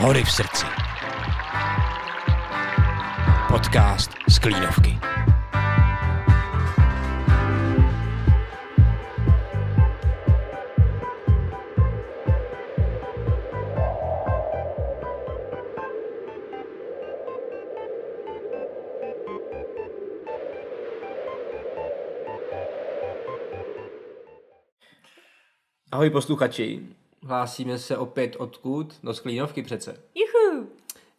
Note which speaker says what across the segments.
Speaker 1: Hory v srdci. Podcast z Klínovky.
Speaker 2: Ahoj posluchači, hlásíme se opět odkud? Do Sklínovky přece.
Speaker 3: Juhu!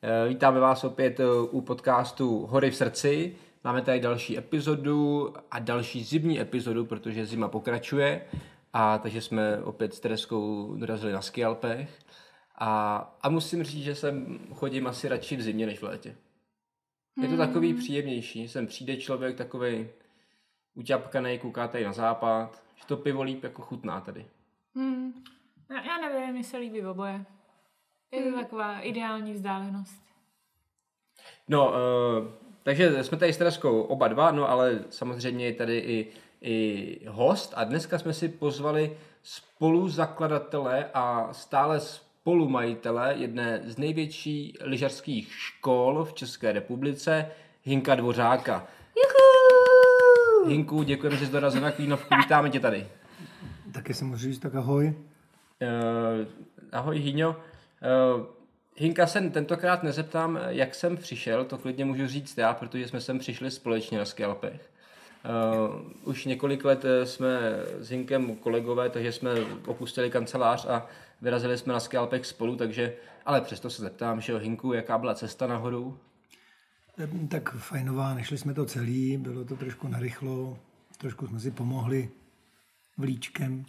Speaker 2: Eh, Vítáme vás opět eh, u podcastu Hory v srdci. Máme tady další epizodu a další zimní epizodu, protože zima pokračuje. A takže jsme opět s Tereskou dorazili na skialpech. A, a musím říct, že jsem chodím asi radši v zimě než v létě. Je to takový příjemnější. Sem přijde člověk takový uťapkaný, kouká tady na západ, že to pivo líp jako chutná tady.
Speaker 3: Hmm. Já, já nevím, mi se líbí oboje. Je to taková ideální vzdálenost.
Speaker 2: No, uh, takže jsme tady s Tereskou oba dva, no ale samozřejmě je tady i, i host a dneska jsme si pozvali spoluzakladatele a stále spolumajitele jedné z největší lyžařských škol v České republice, Hinka Dvořáka.
Speaker 3: Juhu!
Speaker 2: Hinku, děkujeme, že jsi dorazil na Klínovku, vítáme tě tady.
Speaker 4: Taky jsem můžu říct tak ahoj.
Speaker 2: Uh, ahoj Hýňo. Uh, Hinka se tentokrát nezeptám, jak jsem přišel, to klidně můžu říct já, protože jsme sem přišli společně na Skalpech. Uh, už několik let eh, jsme s Hinkem kolegové, takže jsme opustili kancelář a vyrazili jsme na Skalpech spolu, takže, ale přesto se zeptám, že Hinku, jaká byla cesta nahoru?
Speaker 4: Tak fajnová, nešli jsme to celý, bylo to trošku narychlo, trošku jsme si pomohli vlíčkem,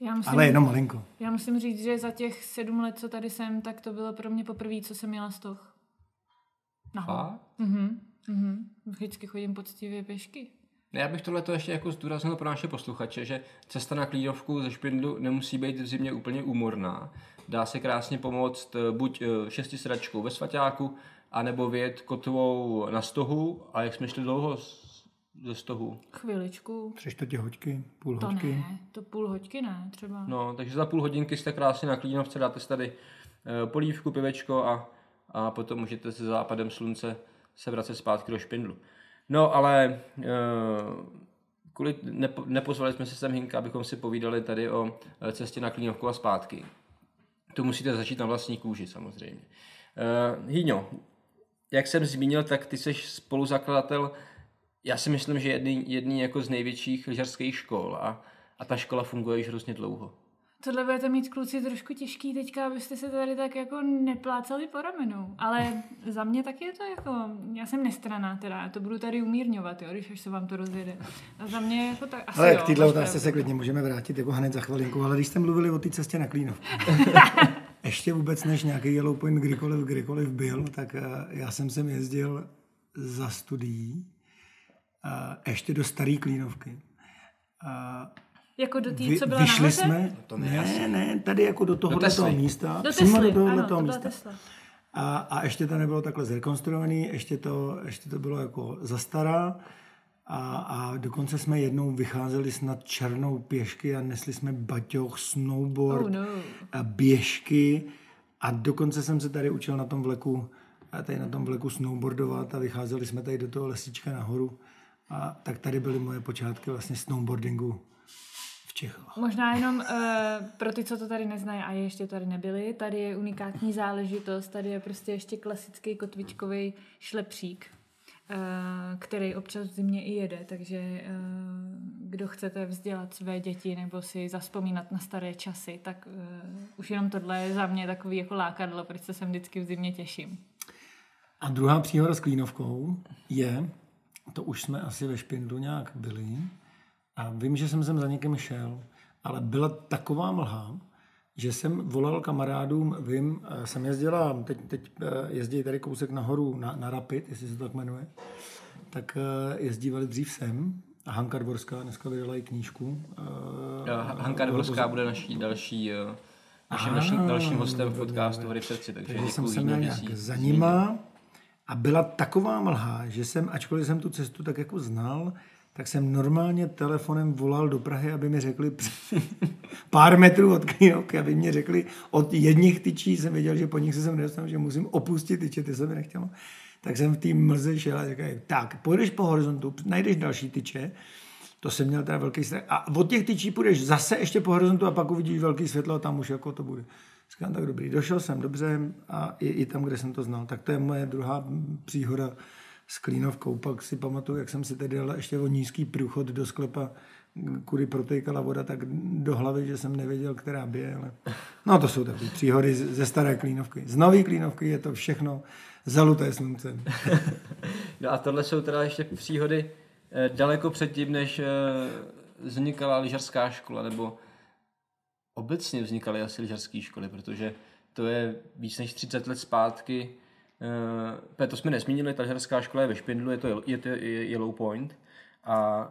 Speaker 3: Já musím,
Speaker 4: ale jenom malinko.
Speaker 3: já musím říct, že za těch sedm let, co tady jsem, tak to bylo pro mě poprvé, co jsem měla stoch. Nahoru.
Speaker 2: A?
Speaker 3: Mhm, mhm. Vždycky chodím poctivě pěšky.
Speaker 2: Já bych tohle ještě jako zdůraznil pro naše posluchače, že cesta na Klínovku ze Špindlu nemusí být v zimě úplně úmorná. Dá se krásně pomoct eh, buď eh, šestisedačkou ve Svaťáku, anebo vyjet kotvou na stohu. A jak jsme šli dlouho ze stohu?
Speaker 3: Chviličku.
Speaker 4: Tři čtvrtě hoďky, půl
Speaker 3: To
Speaker 4: hoďky.
Speaker 3: ne, to půl hoďky ne, třeba.
Speaker 2: No, takže za půl hodinky jste krásně na Klínovce, dáte si tady eh, polívku, pivečko a, a potom můžete se západem slunce se vracet zpátky do Špindlu. No, ale eh, kvůli, nepo, nepozvali jsme se sem Hinka, abychom si povídali tady o eh, cestě na Klínovku a zpátky. To musíte začít na vlastní kůži samozřejmě. Uh, Hýňo, jak jsem zmínil, tak ty jsi spoluzakladatel, já si myslím, že jedný, jedný jako z největších lyžařských škol a, a ta škola funguje již hrozně dlouho.
Speaker 3: Tohle budete mít kluci trošku těžký teďka, abyste se tady tak jako neplácali po ramenou. Ale za mě tak je to jako, já jsem nestraná teda, já to budu tady umírňovat, jo, když až se vám to rozjede. A za mě jako tak asi
Speaker 4: Ale
Speaker 3: jo,
Speaker 4: k téhle
Speaker 3: máš
Speaker 4: otázce se klidně můžeme vrátit jako hned za chvilinku, ale když jste mluvili o té cestě na Klínovku, ještě vůbec než nějaký Yellow Point kdykoliv, kdykoliv byl, tak eh, já jsem sem jezdil za studií, eh, ještě do staré Klínovky. A
Speaker 3: Jako do té, co byla
Speaker 4: vyšli
Speaker 3: nahoře?
Speaker 4: jsme,
Speaker 2: to
Speaker 4: ne,
Speaker 2: ne,
Speaker 4: ne, tady jako do tohohle
Speaker 2: Tesly.
Speaker 4: toho místa,
Speaker 3: Do
Speaker 4: přímo do tohohle
Speaker 3: ano,
Speaker 4: toho místa.
Speaker 3: Tesla.
Speaker 4: A, a ještě to nebylo takhle zrekonstruovaný, ještě to, ještě to bylo jako zastará. A, a dokonce jsme jednou vycházeli snad černou pěšky a nesli jsme baťoch, snowboard,
Speaker 3: Oh, no.
Speaker 4: a běžky. A dokonce jsem se tady učil na tom vleku, a tady na tom vleku snowboardovat a vycházeli jsme tady do toho lesíčka nahoru. A tak tady byly moje počátky vlastně snowboardingu v Čechách.
Speaker 3: Možná jenom uh, pro ty, co to tady neznají a ještě tady nebyli, tady je unikátní záležitost, tady je prostě ještě klasický kotvičkový šlepřík, uh, který občas v zimě i jede, takže uh, kdo chcete vzdělat své děti nebo si zaspomínat na staré časy, tak uh, už jenom tohle je za mě takový jako lákadlo, proč se sem vždycky v zimě těším.
Speaker 4: A druhá příhoda s Klínovkou je, to už jsme asi ve Špindlu nějak byli, a vím, že jsem sem za někým šel, ale byla taková mlha, že jsem volal kamarádům, vím, eh, jsem jezdila, teď, teď eh, jezdí tady kousek nahoru na, na Rapid, jestli se to tak jmenuje, tak eh, jezdívali dřív sem a Hanka Dvorská dneska vydala i knížku.
Speaker 2: Hanka Dvorská bude naší další, naším, naším dalším hostem v podcastu Hory v srdci, takže
Speaker 4: Takže jsem se měl nějak za nima a byla taková mlha, že jsem, ačkoliv jsem tu cestu tak jako znal, tak jsem normálně telefonem volal do Prahy, aby mi řekli pár metrů od Klínovky, aby mi řekli od jedních tyčí, jsem věděl, že po nich se sem nedostanu, že musím opustit tyče, ty se mi nechtělo. Tak jsem v té mlze šel a říkal, tak, půjdeš po horizontu, najdeš další tyče, to jsem měl teda velký strach. A od těch tyčí půjdeš zase ještě po horizontu a pak uvidíš velký světlo a tam už jako to bude. Říkám, tak dobrý, došel jsem dobře a i, i tam, kde jsem to znal. Tak to je moje druhá příhoda s Klínovkou. Pak si pamatuju, jak jsem si tedy dal ještě o nízký průchod do sklepa, kudy protékala voda, tak do hlavy, že jsem nevěděl, která bije. Ale... No to jsou takové příhody ze staré Klínovky. Z nové Klínovky je to všechno zaluté sluncem.
Speaker 2: no a tohle jsou teda ještě příhody eh, daleko předtím, než eh, vznikala lyžařská škola, nebo obecně vznikaly asi lyžařské školy, protože to je víc než 30 let zpátky. Uh, to jsme nesmínili, ta lyžařská škola je ve Špindlu, je to, je to Yellow Point a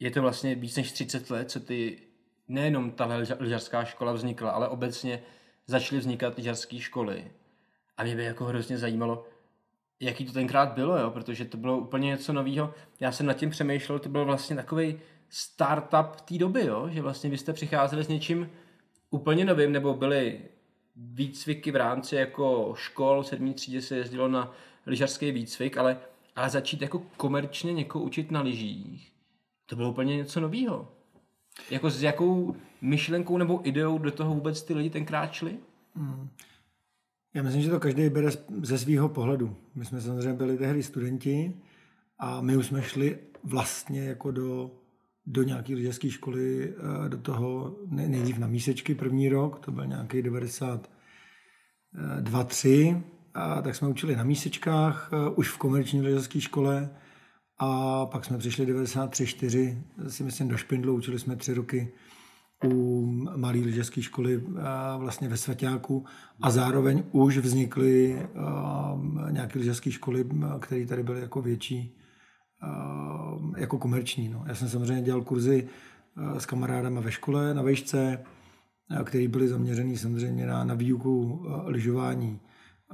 Speaker 2: je to vlastně víc než 30 let, co ty, nejenom ta lyžařská škola vznikla, ale obecně začaly vznikat lyžařské školy. A mě by jako hrozně zajímalo, jaký to tenkrát bylo, jo? protože to bylo úplně něco nového. Já jsem nad tím přemýšlel, to byl vlastně takový startup té doby, jo? že vlastně vy jste přicházeli s něčím úplně novým, nebo byly výcviky v rámci jako škol, sedmý třídě se jezdilo na lyžařský výcvik, ale, ale začít jako komerčně někoho učit na lyžích, to bylo úplně něco nového. Jako s jakou myšlenkou nebo ideou do toho vůbec ty lidi tenkrát šli? Hmm.
Speaker 4: Já myslím, že to každý bere ze svého pohledu. My jsme samozřejmě byli tehdy studenti a my už jsme šli vlastně jako do do nějaké lyžařské školy, eh, do toho nejdřív na mísečky první rok, to byl nějaký 92, 3, a tak jsme učili na mísečkách, eh, už v komerční lyžařské škole a pak jsme přišli 93, 4, si myslím do Špindlu, učili jsme tři roky u malé lyžařské školy eh, vlastně ve Svaťáku a zároveň už vznikly nějaké lyžařské školy, které tady byly jako větší jako komerční. No. Já jsem samozřejmě dělal kurzy eh, s kamarádama ve škole, na vejšce, eh, které byly zaměřený samozřejmě na, na výuku lyžování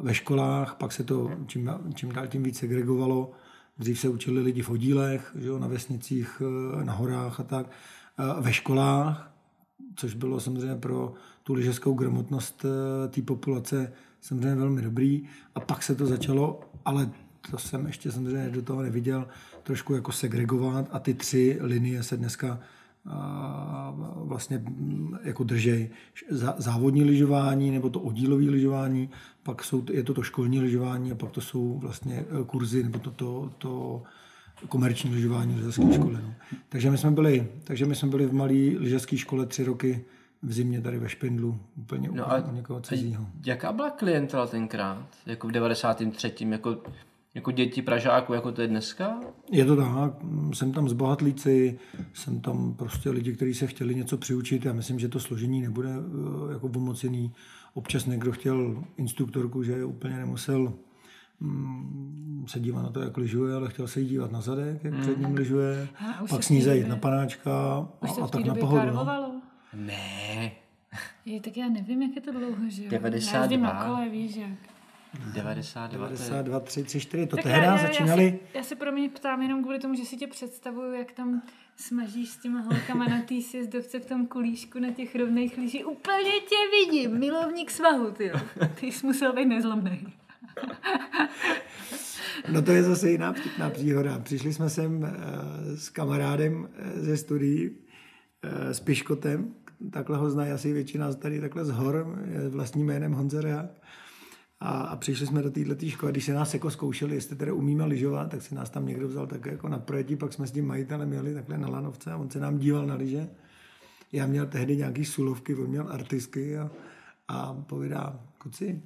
Speaker 4: ve školách, pak se to čím, čím dál tím víc segregovalo. Dřív se učili lidi v oddílech, že jo, na vesnicích, na horách a tak. Ve školách, což bylo samozřejmě pro tu lyžařskou gramotnost té populace samozřejmě velmi dobrý. A pak se to začalo, ale to jsem ještě samozřejmě do toho neviděl, trošku jako segregovat a ty tři linie se dneska vlastně jako držej. Závodní lyžování nebo to oddílové lyžování, pak jsou, je to to školní lyžování a pak to jsou vlastně e, kurzy nebo to, to, to komerční lyžování lyžařské školy. No. Takže, my jsme byli, takže my jsme byli v malé lyžařské škole tři roky v zimě tady ve Špindlu, úplně no a, někoho cizího.
Speaker 2: Jaká byla klientela tenkrát, jako v 93. Jako jako děti Pražáků, jako to je dneska?
Speaker 4: Je to tak. Jsem tam zbohatlíci, jsem tam prostě lidi, kteří se chtěli něco přiučit. Já myslím, že to složení nebude eh, jako pomocený. Občas někdo chtěl instruktorku, že úplně nemusel mm, se dívat na to, jak lyžuje, ale chtěl se jí dívat na zadek, jak mm. před ním lyžuje, a pak s ní zajít na panáčka a, a tak na pohodu. No.
Speaker 2: Ne.
Speaker 3: Je, tak já nevím, jak je to dlouho, že jo?
Speaker 2: 92. Já
Speaker 3: na kole, víš jak.
Speaker 2: 92,
Speaker 4: 92 3, 3, 4, to tehdy začínali.
Speaker 3: Já si, já se pro mě ptám jenom kvůli tomu, že si tě představuju, jak tam smažíš s těma holkama na té sjezdovce v tom kulíšku na těch rovných lyžích. Úplně tě vidím, milovník svahu, ty Ty jsi musel být nezlomný.
Speaker 4: No to je zase jiná vtipná příhoda. Přišli jsme sem eh, s kamarádem eh, ze studií, eh, s Piškotem, takhle ho znají asi většina tady takhle z hor, vlastním jménem Honza. A, a přišli jsme do této školy, když se nás jako zkoušeli, jestli teda umíme lyžovat, tak si nás tam někdo vzal tak jako na projetí, pak jsme s tím majitelem jeli takhle na lanovce a on se nám díval na lyže. Já měl tehdy nějaký sulovky, on měl artisky a, a povídá, kuci,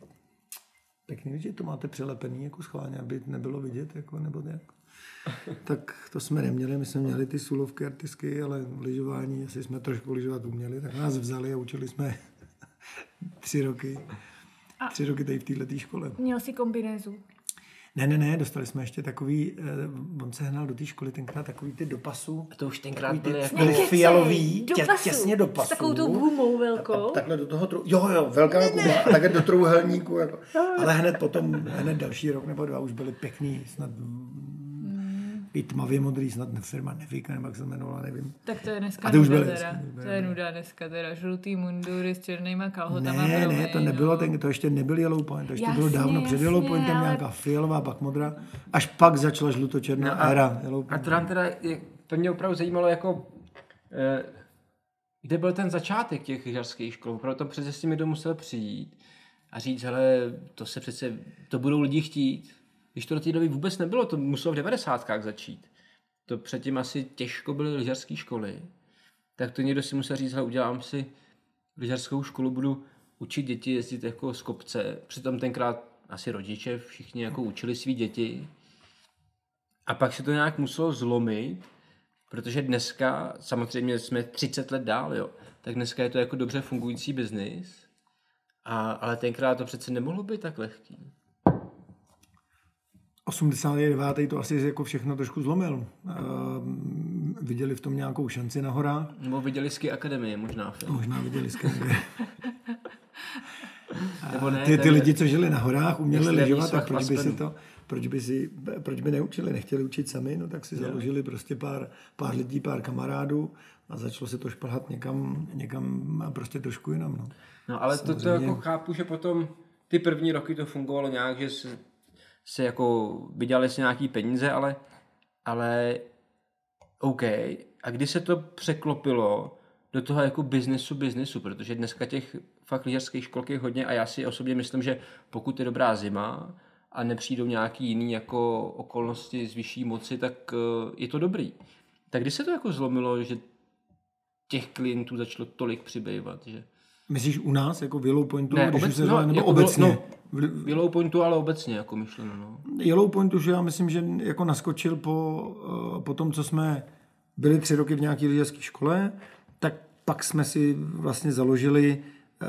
Speaker 4: pěkný, že to máte přelepený jako schválně, aby nebylo vidět, jako, nebo nějak. tak to jsme neměli, my jsme měli ty sulovky, artisky, ale lyžování, jestli jsme trošku lyžovat uměli, tak nás vzali a učili jsme tři roky. A tři roky tady v této škole.
Speaker 3: Měl jsi kombinézu?
Speaker 4: Ne, ne, ne, dostali jsme ještě takový, uh, on se hnal do té školy tenkrát takový ty dopasů.
Speaker 2: A to už tenkrát byly
Speaker 4: jako fialový, tě, těsně do pasu. S
Speaker 3: takovou tou gumou velkou.
Speaker 4: A takhle do toho, trou, jo, jo, velká guma, a takhle do trouhelníku. Jako. Ale hned potom, hned další rok nebo dva už byly pěkný, snad i tmavě modrý, snad firma Nevik, nebo jak se jmenovala, nevím.
Speaker 3: Tak to je dneska
Speaker 4: A ty už
Speaker 3: nuda teda.
Speaker 4: už byly
Speaker 3: To je nuda dneska teda. Žlutý mundury s černýma kalhotama.
Speaker 4: Ne, ne, to nebylo,
Speaker 3: no.
Speaker 4: ten, to ještě nebyl Yellow Point, to ještě
Speaker 3: Jasně,
Speaker 4: bylo dávno před
Speaker 3: jasně,
Speaker 4: Yellow Pointem
Speaker 3: ale-
Speaker 4: nějaká fialová, pak modrá, až pak začala žlutočerná
Speaker 2: No a-
Speaker 4: éra Yellow
Speaker 2: A
Speaker 4: Point.
Speaker 2: to nám teda, je- to mě opravdu zajímalo, jako, eh, kde byl ten začátek těch lyžařských škol. Tam přece s nimi to musel přijít a říct, hele, to se přece, to budou lidi chtít. Když to do té doby vůbec nebylo, to muselo v 90. začít. To předtím asi těžko byly lyžařské školy. Tak to někdo si musel říct, hele, udělám si lyžařskou školu, budu učit děti jezdit jako z kopce. Přitom tenkrát asi rodiče všichni jako učili svý děti. A pak se to nějak muselo zlomit, protože dneska, samozřejmě jsme 30 let dál, jo, tak dneska je to jako dobře fungující biznis, a, ale tenkrát to přece nemohlo být tak lehký.
Speaker 4: 89. to asi jako všechno trošku zlomil. Ehm, viděli v tom nějakou šanci na horách,
Speaker 2: Nebo viděli Ski Akademie možná film.
Speaker 4: možná viděli skvěle.
Speaker 2: Nebo ne,
Speaker 4: ty, ty lidi, co žili na horách, uměli lyžovat, tak proč by si to, proč by, si, proč by neučili, nechtěli učit sami, no tak si založili prostě pár, pár lidí, pár kamarádů a začalo se to šplhat někam, někam prostě trošku jinam, no.
Speaker 2: No ale to, to
Speaker 4: Samozřejmě.
Speaker 2: jako chápu, že potom ty první roky to fungovalo nějak, že se, se jako vydělali si nějaký peníze, ale, ale OK. A kdy se to překlopilo do toho jako biznesu, biznesu, protože dneska těch fakt lyžařských školk je hodně a já si osobně myslím, že pokud je dobrá zima a nepřijdou nějaký jiný jako okolnosti z vyšší moci, tak eh, je to dobrý. Tak kdy se to jako zlomilo, že těch klientů začalo tolik přibývat, že
Speaker 4: Myslíš u nás, jako v Yellow Pointu,
Speaker 2: Ne,
Speaker 4: když
Speaker 2: obec-
Speaker 4: se
Speaker 2: no,
Speaker 4: nebo
Speaker 2: jako
Speaker 4: obecně?
Speaker 2: bylo-
Speaker 4: V-
Speaker 2: v Yellow Pointu, ale obecně jako myšleno, no.
Speaker 4: Yellow Pointu, že já myslím, že jako naskočil po, eh, po tom, co jsme byli tři roky v nějaké lyžařské škole, tak pak jsme si vlastně založili eh,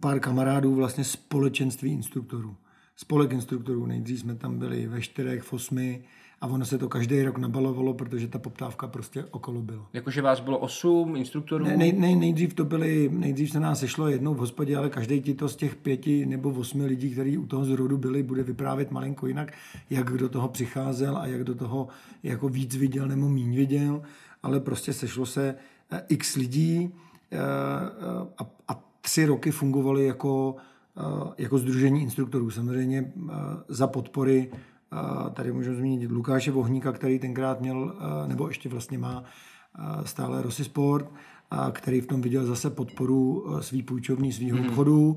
Speaker 4: pár kamarádů vlastně společenství instruktorů. Spolek instruktorů. Nejdřív jsme tam byli ve čtyřech, v osmi a ono se to každý rok nabalovalo, protože ta poptávka prostě okolo byla.
Speaker 2: Jakože vás bylo osm instruktorů.
Speaker 4: Ne, nej, nej, nejdřív to byly, nejdřív se nás sešlo jednou v hospodě, ale každý ti to z těch pěti nebo osmi lidí, kteří u toho zrodu byli, bude vyprávět malinko jinak, jak do toho přicházel a jak do toho jako víc viděl nebo míň viděl, ale prostě sešlo se eh, x lidí eh, eh, a, a tři roky fungovali jako, jako združení instruktorů. Samozřejmě za podpory tady můžu zmínit Lukáše Vohníka, který tenkrát měl, nebo ještě vlastně má stále Rossi Sport, a který v tom viděl zase podporu svý půjčovní, svýho
Speaker 2: Mhm.
Speaker 4: mm. obchodu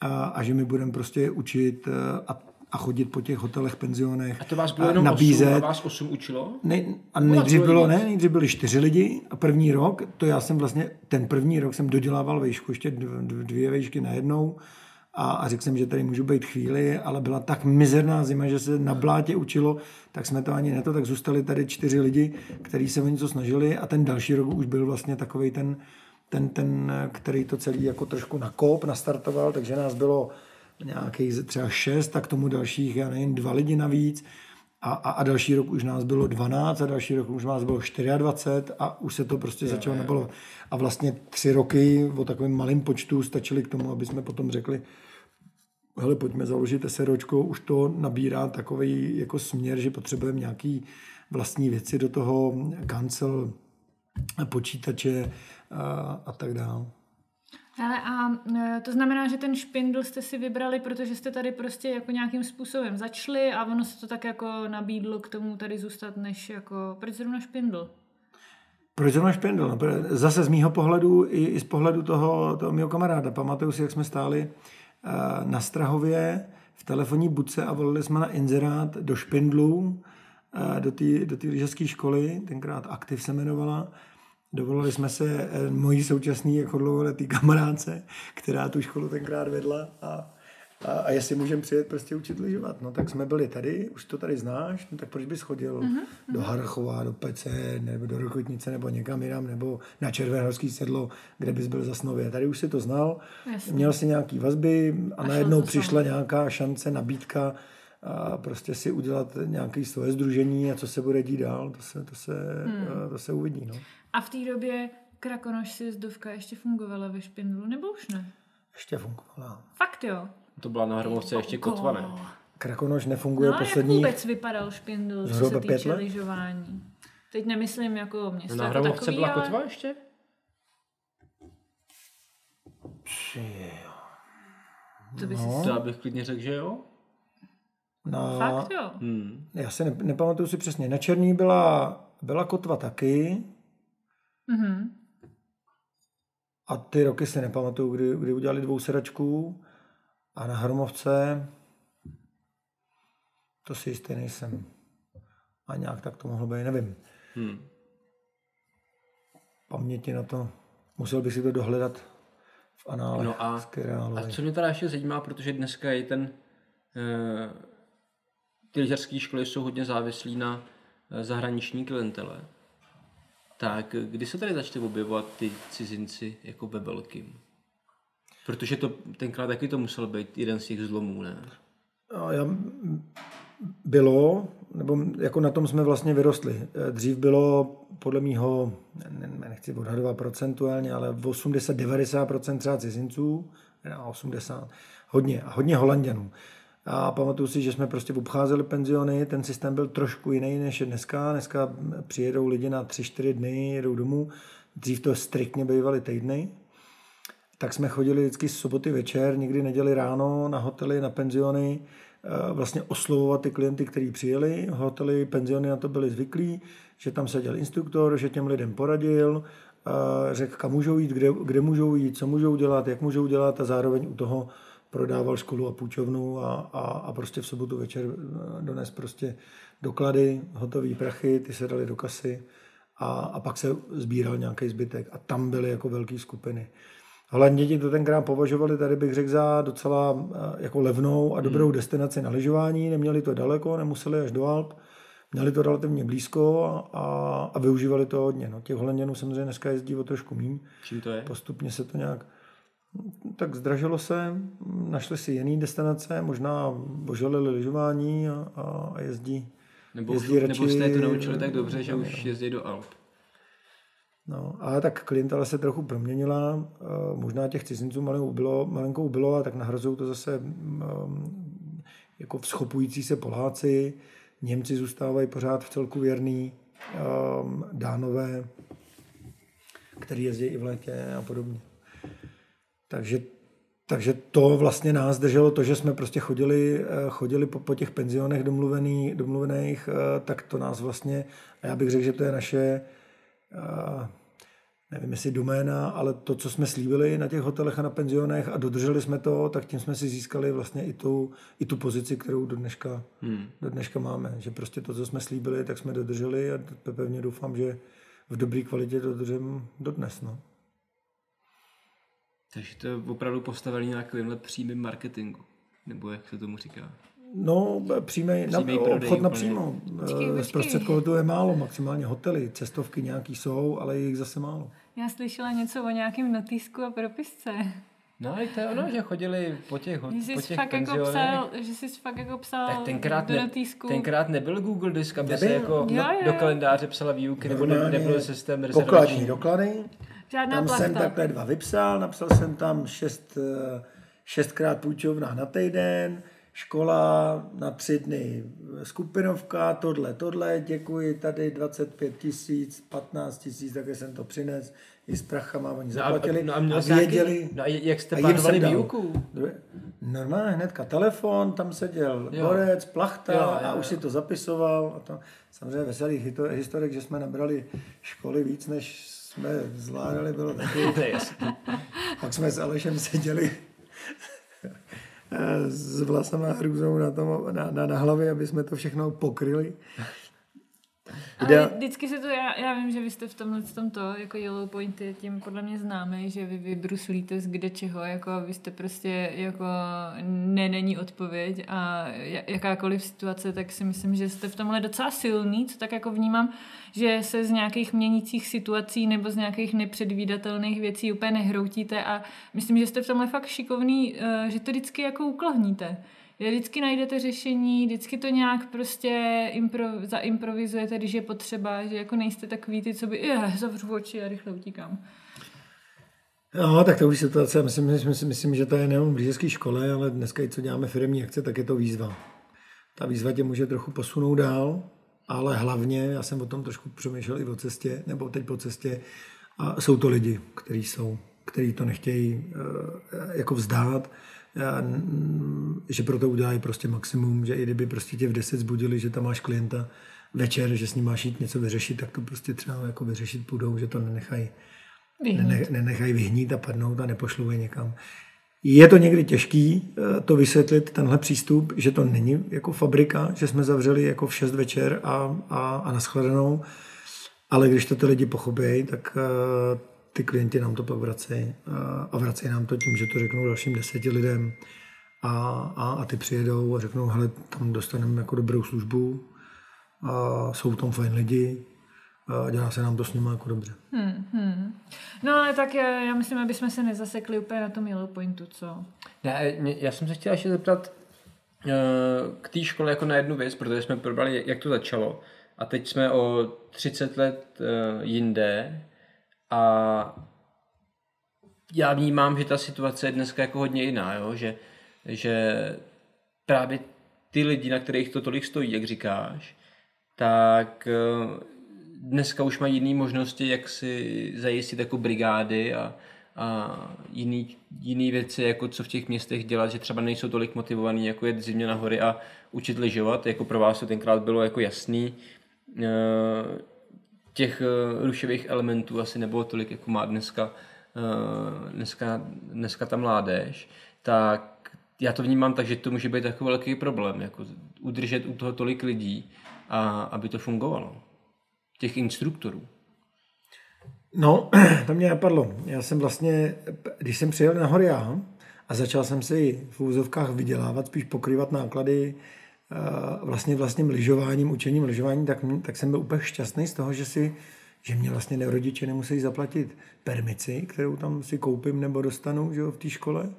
Speaker 4: a, a že my budeme prostě učit a, a chodit po těch hotelech, penzionech
Speaker 2: A to vás bylo jenom
Speaker 4: nabízet.
Speaker 2: osm a vás osm učilo?
Speaker 4: Ne, a nejdřív bylo,
Speaker 2: víc.
Speaker 4: ne, nejdřív byli čtyři lidi a první rok, to já jsem vlastně, ten první rok jsem dodělával vejšku, ještě dv- dv- dvě vejšky najednou a, a řekl jsem, že tady můžu být chvíli, ale byla tak mizerná zima, že se na blátě učilo, tak jsme to ani ne to, tak zůstali tady čtyři lidi, kteří se o něco snažili a ten další rok už byl vlastně takový ten, ten, ten, který to celý jako trošku nakop, nastartoval, takže nás bylo nějakých třeba šest, tak tomu dalších, já nevím, dva lidi navíc. A, a, a další rok už nás bylo 12 a další rok už nás bylo 24 a už se to prostě začalo nabalovat. A vlastně tři roky o takovém malém počtu stačily k tomu, aby jsme potom řekli, hele, pojďme založit SROčko, už to nabírá takový jako směr, že potřebujeme nějaký vlastní věci do toho, kancel, počítače a, a tak dále.
Speaker 3: Ale a e, to znamená, že ten špindl jste si vybrali, protože jste tady prostě jako nějakým způsobem začali a ono se to tak jako nabídlo k tomu tady zůstat, než jako, proč zrovna špindl?
Speaker 4: Proč zrovna špindl? No, zase z mýho pohledu i, i z pohledu toho, toho mého kamaráda. Pamatuju si, jak jsme stáli eh, na Strahově v telefonní budce a volili jsme na inzerát do špindlu eh, do té do lyžařské školy, tenkrát Aktiv se jmenovala. Dovolili jsme se eh, mojí současný jako dlouholetý kamarádce, která tu školu tenkrát vedla a, a, a jestli můžeme přijet prostě učit lyžovat. No tak jsme byli tady, už to tady znáš, no tak proč bys chodil mm-hmm. do Harachova, do Pece, nebo do Rokotnice, nebo někam jinam, nebo na Červenhorský sedlo, kde bys byl za snově. Tady už si to znal,
Speaker 3: Jasně.
Speaker 4: měl si nějaký vazby a,
Speaker 3: šlo
Speaker 4: najednou přišla nějaká šance, nabídka a prostě si udělat nějaké svoje združení a co se bude dít dál, to se, to se, hmm. to se uvidí. No.
Speaker 3: A v té době Krakonoš sjezdovka ještě fungovala ve špindlu, nebo už ne?
Speaker 4: Ještě fungovala.
Speaker 3: Fakt jo.
Speaker 2: To byla na Hromovce ještě kotva, ne?
Speaker 4: Krakonoš nefunguje
Speaker 3: No a jak
Speaker 4: poslední...
Speaker 3: vůbec vypadal Špindl, co se týče
Speaker 4: let?
Speaker 3: lyžování? Teď nemyslím jako město
Speaker 2: Na
Speaker 3: jako
Speaker 2: Hromovce
Speaker 3: takový,
Speaker 2: byla
Speaker 3: ale...
Speaker 2: kotva ještě?
Speaker 3: To by si...
Speaker 4: No.
Speaker 2: To já bych klidně řekl, že jo.
Speaker 4: Na,
Speaker 3: Fakt jo?
Speaker 2: Hmm.
Speaker 4: já si ne, nepamatuju si přesně. Na Černý byla, byla kotva taky
Speaker 3: Mhm.
Speaker 4: a ty roky si nepamatuju, kdy, kdy udělali dvousedačku a na Hromovce to si jistý nejsem. A nějak tak to mohlo být, nevím.
Speaker 2: Hmm.
Speaker 4: Paměti na to, musel bych si to dohledat v análech
Speaker 2: No a-. A co mě teda ještě zajímá, protože dneska je ten, eh, ty lyžařské školy jsou hodně závislí na eh, zahraniční klientele. Tak eh, kdy se tady začaly objevovat ty cizinci jako ve velkým? Protože to tenkrát taky to musel být jeden z těch zlomů, ne?
Speaker 4: No, já, bylo, nebo jako na tom jsme vlastně vyrostli. Eh, Dřív bylo podle mýho, ne- ne- nechci odhadovat procentuálně, ale 80-90% třeba cizinců, ne, 80, hodně, a hodně holanděnů. A pamatuju si, že jsme prostě obcházeli penziony, ten systém byl trošku jiný než je dneska. Dneska přijedou lidi na 3-4 dny, jedou domů. Dřív to striktně bývaly týdny tak jsme chodili vždycky z soboty večer, někdy neděli ráno na hotely, na penziony, eh, vlastně oslovovat ty klienty, kteří přijeli. Hotely, penziony na to byli zvyklí, že tam seděl instruktor, že těm lidem poradil, eh, řekl, kam můžou jít, kde, kde můžou jít, co můžou dělat, jak můžou dělat a zároveň u toho prodával školu a půjčovnu a, a, a prostě v sobotu večer eh, dones prostě doklady, hotové prachy, ty se dali do kasy a, a pak se sbíral nějaký zbytek a tam byly jako velké skupiny. Holanděti to tenkrát považovali, tady bych řekl, za docela eh, jako levnou a dobrou destinaci na lyžování. Neměli to daleko, nemuseli až do Alp. Měli to relativně blízko a, a využívali to hodně. No, těch Holanděnů samozřejmě dneska jezdí o trošku míň.
Speaker 2: Čím to je?
Speaker 4: Postupně se to nějak... Tak zdražilo se, našli si jiný destinace, možná ožalili lyžování a, a jezdí,
Speaker 2: Nebo,
Speaker 4: jezdí
Speaker 2: už,
Speaker 4: radši-
Speaker 2: nebo jste to naučili tak dobře, že už jezdí do Alp?
Speaker 4: No, ale tak klientela se trochu proměnila, eh, možná těch cizinců malinkou bylo, malinkou bylo a tak nahrazují to zase mm, jako vzchopující se Poláci, Němci zůstávají pořád v celku věrný, um, Dánové, který jezdí i v létě a podobně. Takže, takže to vlastně nás drželo to, že jsme prostě chodili, eh, chodili po, po těch penzionech domluvený, domluvených, eh, tak to nás vlastně, a já bych řekl, že to je naše, eh, nevím jestli doména, ale to, co jsme slíbili na těch hotelech a na penzionech a dodrželi jsme to, tak tím jsme si získali vlastně i tu, i tu pozici, kterou do dneška,
Speaker 2: Hmm.
Speaker 4: do dneška máme. Že prostě to, co jsme slíbili, tak jsme dodrželi a pevně doufám, že v dobré kvalitě dodržím dodnes. No.
Speaker 2: Takže to je opravdu postavený na takovýmhle přímým marketingu. Nebo jak se tomu říká?
Speaker 4: No, přímý, na,
Speaker 2: prodej
Speaker 4: obchod napřímo. Eh. Zprostředkovatelů je málo, maximálně hotely, cestovky nějaký jsou, ale je jich zase málo.
Speaker 3: Já slyšela něco o nějakém notýsku a propisce.
Speaker 2: No ale to je ono, že chodili po těch, ho-
Speaker 3: Že
Speaker 2: po
Speaker 3: jsi
Speaker 2: těch
Speaker 3: fakt jako psal, že jsi fakt jako psal
Speaker 2: Tak tenkrát,
Speaker 3: do
Speaker 2: ne,
Speaker 3: notýsku.
Speaker 2: tenkrát nebyl Google Disk, aby se
Speaker 4: Nebyl.
Speaker 2: jako
Speaker 3: Jo, jo,
Speaker 2: do kalendáře psala výuky, nebo ne, nebyl systém
Speaker 4: Pokladní
Speaker 2: rezervační.
Speaker 4: doklady,
Speaker 3: Žádná
Speaker 4: tam jsem
Speaker 3: plachta.
Speaker 4: takhle dva vypsal, napsal jsem tam šest, eh, šestkrát půjčovna na týden, škola na tři dny, skupinovka, tohle, tohle, děkuji, tady 25 tisíc, 15 tisíc, také jsem to přines, i s prachama, oni
Speaker 2: No a,
Speaker 4: zaplatili
Speaker 2: no a, měl
Speaker 4: a
Speaker 2: nějaký-
Speaker 4: věděli.
Speaker 2: No a jak jste
Speaker 4: A jsem
Speaker 2: plánovali výuku?
Speaker 4: Normálně hnedka telefon, tam seděl
Speaker 2: Jo.
Speaker 4: borec, plachta
Speaker 2: Jo, jo,
Speaker 4: a
Speaker 2: jo.
Speaker 4: už si to zapisoval. A to, samozřejmě veselých hito- historek, že jsme nabrali školy víc, než jsme zvládali, bylo taky.
Speaker 2: To.
Speaker 4: Pak jsme s Alešem seděli eh, s vlasama a hrůzou na, tom, na, na, na hlavě, aby jsme to všechno pokryli.
Speaker 3: Ale vždycky se to, já, já vím, že vy jste v tomhle v tomto, jako Yellow Point je tím podle mě známý, že vy vybruslíte z kde čeho, jako vy jste prostě jako ne, není odpověď a ja- jakákoliv situace, tak si myslím, že jste v tomhle docela silný, co tak jako vnímám, že se z nějakých měnících situací nebo z nějakých nepředvídatelných věcí úplně nehroutíte a myslím, že jste v tomhle fakt šikovný, eh, že to vždycky jako uklohníte. Že vždycky najdete řešení, vždycky to nějak prostě impro, zaimprovizujete, když je potřeba, že jako nejste takový ty, co by, je, zavřu oči a rychle utíkám.
Speaker 4: No, tak to už situace, myslím, myslím, myslím, že to je nejenom v blízké škole, ale dneska i co děláme firmní akce, tak je to výzva. ta výzva tě může trochu posunout dál, ale hlavně, já jsem o tom trošku přemýšlel i o cestě, nebo teď po cestě, a jsou to lidi, kteří jsou, kteří to nechtějí eh, jako vzdát, že pro to udělají prostě maximum, že i kdyby prostě tě v 10 zbudili, že tam máš klienta večer, že s ním máš jít něco vyřešit, tak to prostě třeba jako vyřešit půjdou, že to nenechají vyhnít. nenechají vyhnít a padnout a nepošlou je někam. Je to někdy těžký eh, to vysvětlit, tenhle přístup, že to není jako fabrika, že jsme zavřeli jako v 6 večer a, a, a naschledanou, ale když to ty lidi pochopí, tak uh, ty klienti nám to pak vracejí uh, a vracejí nám to tím, že to řeknou dalším deseti lidem a, a, a ty přijedou a řeknou, hele, tam dostaneme jako dobrou službu, a jsou tam fajn lidi, a dělá se nám to s nimi jako dobře.
Speaker 3: Hmm, hmm. No ale tak já, já myslím, aby jsme se nezasekli úplně na tom yellow pointu, co?
Speaker 2: Ne, já jsem se chtěl ještě zeptat uh, k té škole jako na jednu věc, protože jsme probrali, jak to začalo. A teď jsme o 30 let uh, jinde a já vnímám, že ta situace je dneska jako hodně jiná, jo? Že, že právě ty lidi, na kterých to tolik stojí, jak říkáš, tak uh, dneska už mají jiné možnosti, jak si zajistit jako brigády a, a jiný, jiný věci, jako co v těch městech dělat, že třeba nejsou tolik motivovaný, jako jet zimě na hory a učit lyžovat, jako pro vás to tenkrát bylo jako jasný. E, těch e, rušivých elementů asi nebylo tolik, jako má dneska, e, dneska, dneska ta mládež, tak já to vnímám tak, že to může být takový velký problém, jako udržet u toho tolik lidí, a aby to fungovalo těch instruktorů?
Speaker 4: No, to mě napadlo. Já jsem vlastně, když jsem přijel na já a začal jsem si v úzovkách vydělávat, spíš pokrývat náklady eh, vlastně vlastním lyžováním, učením lyžování, tak, tak jsem byl úplně šťastný z toho, že si že mě vlastně nerodiče nemusí zaplatit permici, kterou tam si koupím nebo dostanu že jo, v té škole,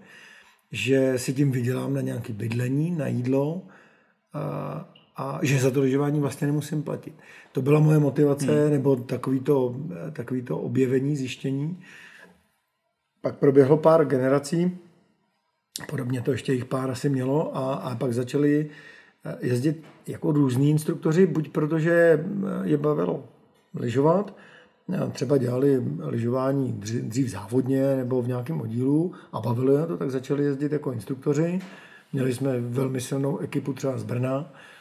Speaker 4: že si tím vydělám na nějaké bydlení, na jídlo a že za to lyžování vlastně nemusím platit. To byla moje motivace, hmm. nebo takový to, takový to objevení, zjištění. Pak proběhlo pár generací, podobně to ještě jich pár asi mělo, a, a pak začali eh, jezdit jako různí instruktoři, buď protože eh, je bavilo lyžovat, třeba dělali lyžování dřív závodně nebo v nějakém oddílu a bavilo je to, tak začali jezdit jako instruktoři. Měli jsme velmi silnou ekipu třeba z Brna, Eh,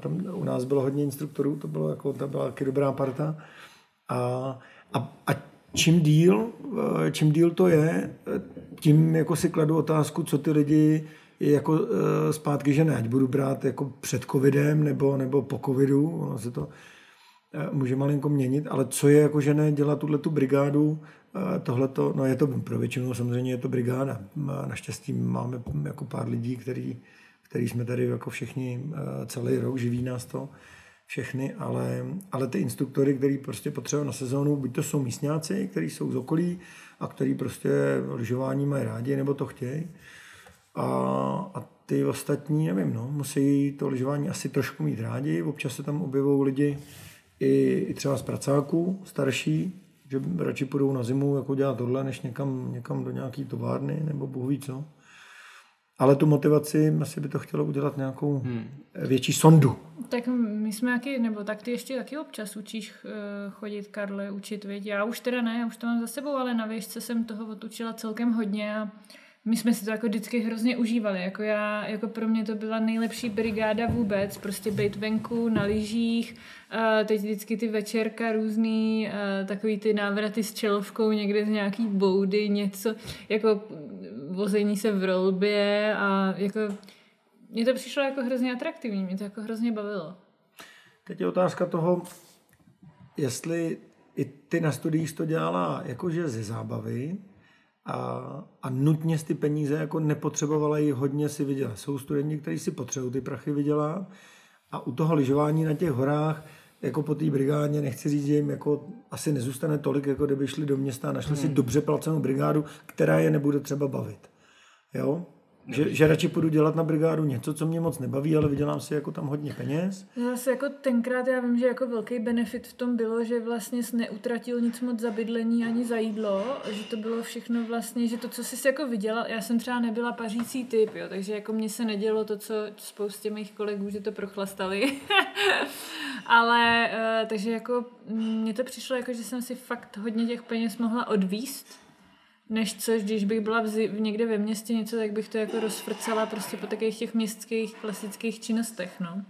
Speaker 4: tam u nás bylo hodně instruktorů, to, bylo jako, to byla taky dobrá parta. A, a, a čím díl, eh, čím díl to je, tím jako si kladu otázku, co ty lidi jako eh, zpátky, že ne, ať budu brát jako před covidem nebo, nebo po covidu, ono se to může malinko měnit, ale co je jako, že ne dělat tuhle tu brigádu, tohleto, no je to pro většinu samozřejmě je to brigáda. Naštěstí máme jako pár lidí, kteří který jsme tady jako všichni eh, celý rok, živí nás to všechny, ale, ale ty instruktory, který prostě potřebují na sezónu, buď to jsou místňáci, kteří jsou z okolí a který prostě lyžování mají rádi nebo to chtějí. A, a ty ostatní, nevím, no, musí to lyžování asi trošku mít rádi. Občas se tam objevují lidi i, i třeba z pracáků, starší, že radši půjdou na zimu jako dělat tohle, než někam, někam do nějaký továrny nebo bůh ví co. Ale tu motivaci asi by to chtělo udělat nějakou hmm. větší sondu.
Speaker 3: Tak my jsme jaký, nebo tak ty ještě taky občas učíš uh, chodit, Karle, učit, věď. Já už teda ne, já už to mám za sebou, ale na výšce jsem toho odučila celkem hodně a my jsme si to jako vždycky hrozně užívali. Jako já, jako pro mě to byla nejlepší brigáda vůbec, prostě být venku na lyžích, teď vždycky ty večerka různý, takový ty návraty s čelovkou někde z nějaký boudy, něco, jako vození se v rolbě a jako mně to přišlo jako hrozně atraktivní, mě to jako hrozně bavilo.
Speaker 4: Teď je otázka toho, jestli i ty na studiích to dělala jakože ze zábavy, a, a nutně ty peníze jako nepotřebovala jí hodně si vydělat. Jsou studenti, kteří si potřebují ty prachy vydělat a u toho lyžování na těch horách jako po té brigádě, nechci říct, že jim jako asi nezůstane tolik, jako kdyby šli do města a našli hmm. si dobře placenou brigádu, která je nebude třeba bavit. Jo? Že, že radši půjdu dělat na brigádu něco, co mě moc nebaví, ale vydělám si jako tam hodně peněz.
Speaker 3: Zase jako tenkrát já vím, že jako velký benefit v tom bylo, že vlastně jsi neutratil nic moc za bydlení ani za jídlo, že to bylo všechno vlastně, že to, co jsi jako viděla, já jsem třeba nebyla pařící typ, jo, takže jako mně se nedělo to, co spoustě mých kolegů, že to prochlastali. ale uh, takže jako mně to přišlo jako, že jsem si fakt hodně těch peněz mohla odvíst než co, když bych byla v, zi- někde ve městě něco, tak bych to jako rozfrcala prostě po takových těch městských klasických činnostech, no.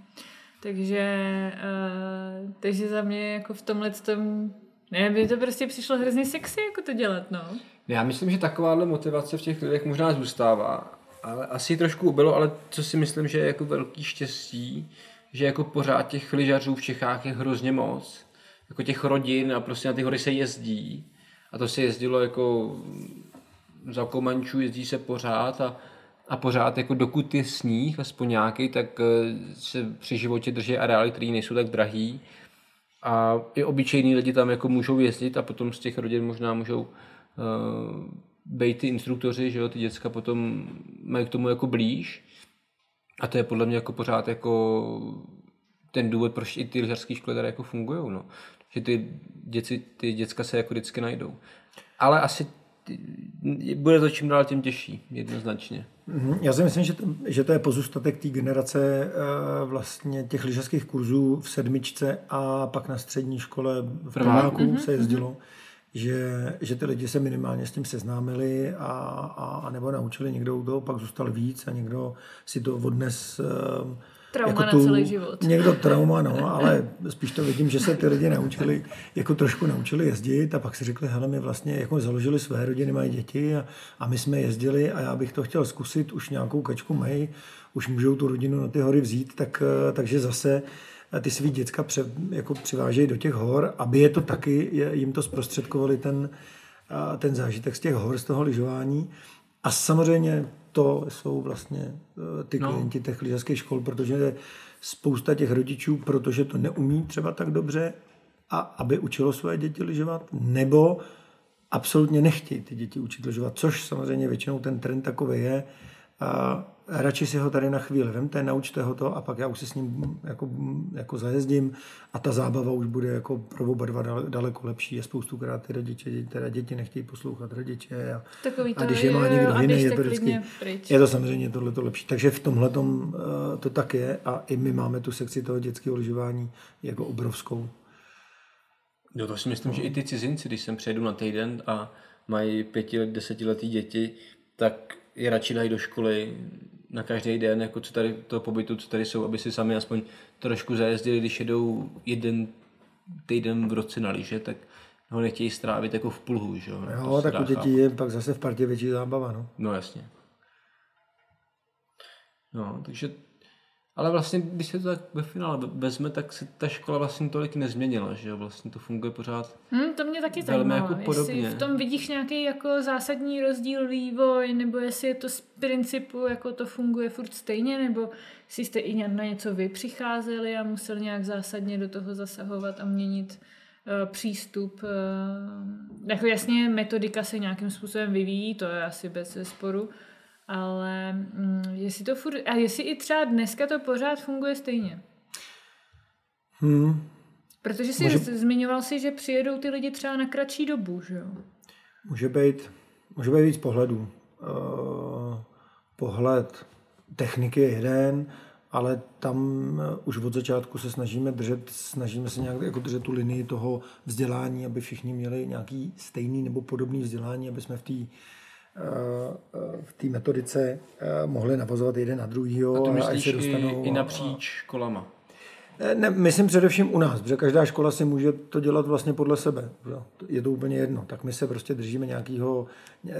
Speaker 3: Takže, uh, takže za mě jako v tomhle tom, ne, by to prostě přišlo hrozně sexy jako to dělat, no.
Speaker 2: Já myslím, že takováhle motivace v těch lidech možná zůstává, ale asi trošku ubylo, ale co si myslím, že je jako velký štěstí, že jako pořád těch lyžařů v Čechách je hrozně moc, jako těch rodin a prostě na ty hory se jezdí a to se jezdilo jako za Komančů, jezdí se pořád a, a pořád jako dokud je sníh, aspoň nějaký, tak eh, se při životě drží areály, které nejsou tak drahý a i obyčejní lidi tam jako můžou jezdit a potom z těch rodin možná můžou uh, být ty instruktoři, že jo, ty děcka potom mají k tomu jako blíž a to je podle mě jako pořád jako ten důvod, proč i ty lyžařské školy tady jako fungují, no. Že ty, děci, ty děcka se jako vždycky najdou. Ale asi bude to čím dál tím těžší, jednoznačně.
Speaker 4: Mhm. Já si myslím, že to, že to je pozůstatek té generace eh, vlastně těch lyžařských kurzů v sedmičce a pak na střední škole v prváku mm-hmm. se jezdilo, že, že ty lidi se minimálně s tím seznámili a, a, a nebo naučili, někdo u toho pak zůstal víc a někdo si to odnes eh,
Speaker 3: Trauma jako tu, na celý život.
Speaker 4: Někdo trauma, no, ale spíš to vidím, že se ty lidi naučili, jako trošku naučili jezdit a pak si řekli, hele, my vlastně jako založili své rodiny, mají děti a, a my jsme jezdili a já bych to chtěl zkusit, už nějakou kačku mají, už můžou tu rodinu na ty hory vzít, tak, takže zase ty svý děcka pře, jako přivážejí do těch hor, aby je to taky, jim to zprostředkovali ten, ten zážitek z těch hor, z toho lyžování. A samozřejmě to jsou vlastně eh, ty no. klienti těch lyžařských škol, protože spousta těch rodičů, protože to neumí třeba tak dobře, a aby učilo své děti lyžovat, nebo absolutně nechtějí ty děti učit lyžovat, což samozřejmě většinou ten trend takový je. A radši si ho tady na chvíli vemte, naučte ho to a pak já už si s ním jako, jako zajezdím a ta zábava už bude jako pro oba dva daleko lepší. Je spoustu krát ty rodiče, teda děti nechtějí poslouchat rodiče a,
Speaker 3: Takový to,
Speaker 4: a když je má někdo
Speaker 3: jo,
Speaker 4: jiný, je to vždycky, je to samozřejmě tohle to lepší. Takže v tomhle uh, to tak je a i my máme tu sekci toho dětského lyžování jako obrovskou.
Speaker 2: Jo, to si myslím, no. že i ty cizinci, když sem přijedu na týden a mají pěti, desetiletý děti, tak je radši dají do školy, na každý den, jako co tady toho pobytu, co tady jsou, aby si sami aspoň trošku zajezdili, když jedou jeden týden v roce na lyže, tak ho nechtějí strávit jako v pulhu, že jo?
Speaker 4: Jo, tak u dětí je pak zase v partě větší zábava, no.
Speaker 2: No jasně. No, takže ale vlastně, když se to tak ve finále vezme, tak se ta škola vlastně tolik nezměnila, že jo? Vlastně to funguje pořád
Speaker 3: hmm, To mě taky zajímá, jako podobně. jestli v tom vidíš nějaký jako zásadní rozdíl vývoj, nebo jestli je to z principu, jako to funguje furt stejně, nebo jestli jste i na něco vy přicházeli a museli nějak zásadně do toho zasahovat a měnit uh, přístup. Uh, jako jasně, metodika se nějakým způsobem vyvíjí, to je asi bez sporu, ale mm, jestli to furt, a jestli i třeba dneska to pořád funguje stejně.
Speaker 4: Hmm.
Speaker 3: Protože si může... zmiňoval si, že přijedou ty lidi třeba na kratší dobu, že jo?
Speaker 4: Může být, může být víc pohledů. Uh, pohled techniky je jeden, ale tam už od začátku se snažíme držet, snažíme se nějak jako držet tu linii toho vzdělání, aby všichni měli nějaký stejný nebo podobný vzdělání, aby jsme v té v té metodice eh, mohli navazovat jeden na druhýho.
Speaker 2: A to myslíš se dostanou, i, i napříč školama?
Speaker 4: Eh, ne, myslím především u nás, protože každá škola si může to dělat vlastně podle sebe. Je to úplně jedno. Tak my se prostě držíme nějakého, eh,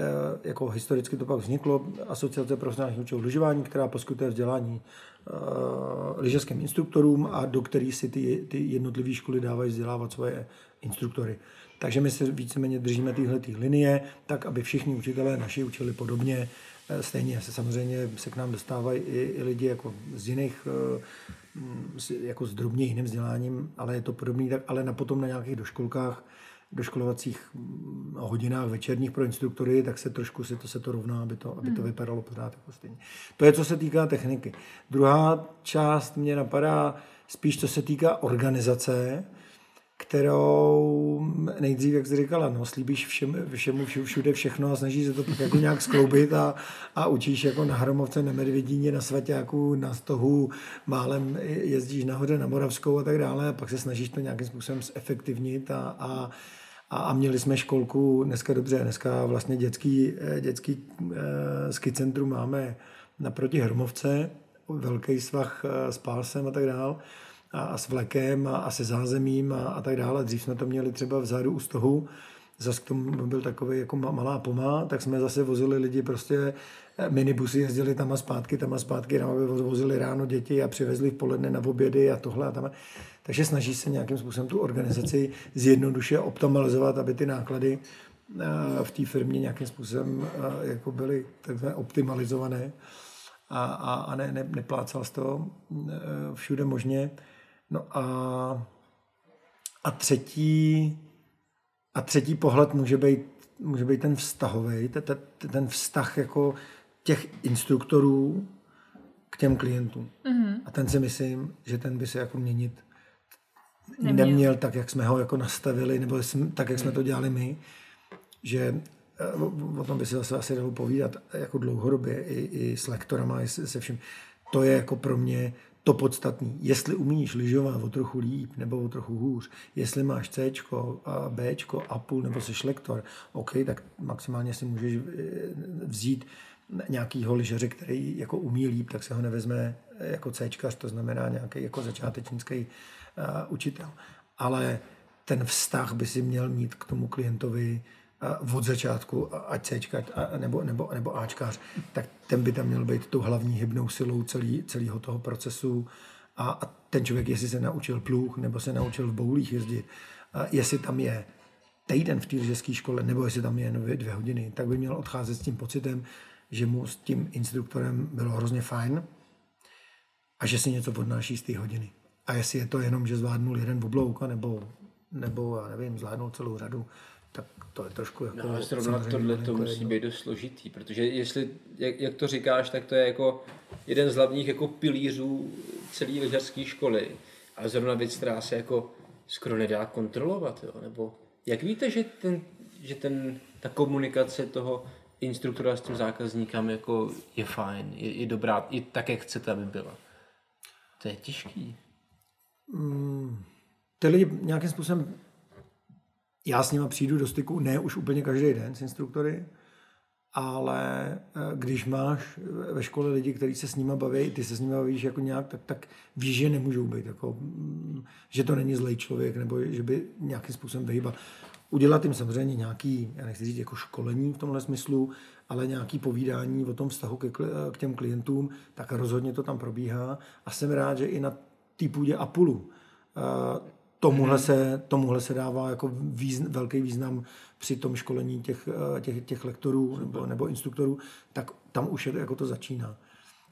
Speaker 4: jako historicky to pak vzniklo, Asociace profesionálních učitelů lyžování, která poskytuje vzdělání lyžařským instruktorům a do kterých si ty, ty jednotlivé školy dávají vzdělávat svoje instruktory. Takže my se víceméně držíme tyhle linie, tak aby všichni učitelé naši učili podobně. Eh, stejně se samozřejmě se k nám dostávají i, i lidi jako z jiných, eh, jako s drobně jiným vzděláním, ale je to podobný, tak, ale na potom na nějakých doškolkách doškolovacích mm, hodinách večerních pro instruktory, tak se trošku si to, se to rovná, aby to, aby to vypadalo pořád jako stejně. To je, co se týká techniky. Druhá část mě napadá spíš, co se týká organizace, kterou nejdřív, jak jsi říkala, no, slíbíš všem, všemu, všude všechno a snažíš se to tak jako nějak skloubit a, a učíš jako na Hromovce, na Medvědíně, na Svaťáku, na Stohu, málem jezdíš nahoře na Moravskou a tak dále a pak se snažíš to nějakým způsobem zefektivnit a, a, a, a měli jsme školku dneska dobře, dneska vlastně dětský, eh, dětský uh, ski centrum máme naproti Hromovce, velký svah uh, s pásem a tak dále a, a s vlekem a, a se zázemím a, a tak dále. Dřív jsme to měli třeba vzadu u stohu, zase k tomu byl takový jako malá pomá, tak jsme zase vozili lidi prostě eh, minibusy jezdili tam a zpátky, tam a zpátky, tam aby vozili ráno děti a přivezli v poledne na obědy a tohle a tam. Takže snaží se nějakým způsobem tu organizaci zjednodušit a optimalizovat, aby ty náklady eh, v té firmě nějakým způsobem eh, jako byly takzvané optimalizované a, a, a ne, ne, neplácal z toho všude možně. No a, a třetí a třetí pohled může být, může být ten vztahový, ten vztah jako těch instruktorů k těm klientům. Mm-hmm. A ten si myslím, že ten by se jako měnit neměl, neměl tak, jak jsme ho jako nastavili, nebo tak, jak jsme to dělali my, že eh, o, o tom by se zase asi dalo povídat jako dlouhodobě i, i s lektorama, i se vším. To je jako pro mě to podstatné. Jestli umíš lyžovat o trochu líp nebo o trochu hůř, jestli máš C, B, a půl nebo se lektor, OK, tak maximálně si můžeš eh, vzít nějakýho lyžaře, který jako umí líp, tak se ho nevezme jako C, to znamená nějaký jako začátečnický uh, učitel. Ale ten vztah by si měl mít k tomu klientovi od začátku, ať Cčka, nebo, nebo, nebo Ačkář, tak ten by tam měl být tou hlavní hybnou silou celý, celého toho procesu a, a ten člověk, jestli se naučil pluh, nebo se naučil v boulích jezdit, a jestli tam je týden v té lyžařské škole, nebo jestli tam je dvě, dvě hodiny, tak by měl odcházet s tím pocitem, že mu s tím instruktorem bylo hrozně fajn a že si něco odnáší z té hodiny. A jestli je to jenom, že zvládnul jeden oblouk, nebo, nebo já nevím, zvládnul celou řadu, tak to je trošku jako...
Speaker 2: No, zrovna tohle to musí jedno. být dost složitý, protože jestli, jak, jak, to říkáš, tak to je jako jeden z hlavních jako pilířů celé lyžařské školy. A zrovna věc, která se jako skoro nedá kontrolovat, jo? nebo jak víte, že, ten, že ten, ta komunikace toho instruktora s tím zákazníkem jako je fajn, je, je dobrá, i tak, jak chcete, aby byla. To je těžký.
Speaker 4: Mm, ty lidi nějakým způsobem já s nima přijdu do styku, ne už úplně každý den s instruktory, ale eh, když máš ve škole lidi, kteří se s nima baví, ty se s nimi bavíš jako nějak, tak, tak víš, že nemůžou být, jako, mm, že to není zlej člověk, nebo že by nějakým způsobem vyhýbal. Udělat jim samozřejmě nějaký, já nechci říct jako školení v tomhle smyslu, ale nějaký povídání o tom vztahu ke, k těm klientům, tak rozhodně to tam probíhá a jsem rád, že i na té půdě Apulu eh, tomuhle, se, tomuhle se dává jako význ, velký význam při tom školení těch, eh, těch, těch lektorů nebo, nebo instruktorů, tak tam už je, jako to začíná.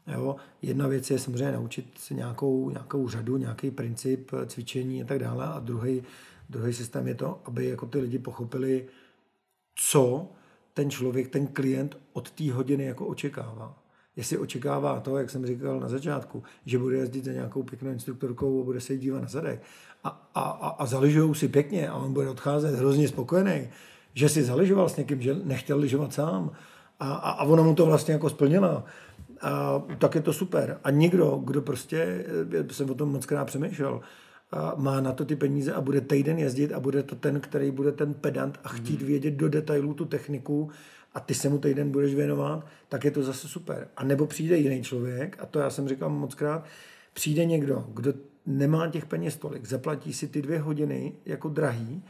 Speaker 4: Jo? Jedna věc je samozřejmě naučit se nějakou, nějakou řadu, nějaký princip eh, cvičení a tak dále a druhý, druhý systém je to, aby jako ty lidi pochopili, co ten člověk, ten klient od té hodiny jako očekává jestli očekává to, jak jsem říkal na začátku, že bude jezdit za nějakou pěknou instruktorkou a bude se dívat na zadek a, a, a, a zaližujou si pěkně a on bude odcházet hrozně spokojený, že si zaližoval s někým, že nechtěl lyžovat sám a, a, a ona mu to vlastně jako splnila, a, tak je to super. A někdo, kdo prostě, eh, jsem o tom moc krát přemýšlel, a má na to ty peníze a bude týden jezdit a bude to ten, který bude ten pedant a chtít hmm. vědět do detailů tu techniku a ty se mu týden budeš věnovat, tak je to zase super. A nebo přijde jiný člověk, a to já jsem říkal moc krát, přijde někdo, kdo nemá těch peněz tolik, zaplatí si ty dvě hodiny jako drahý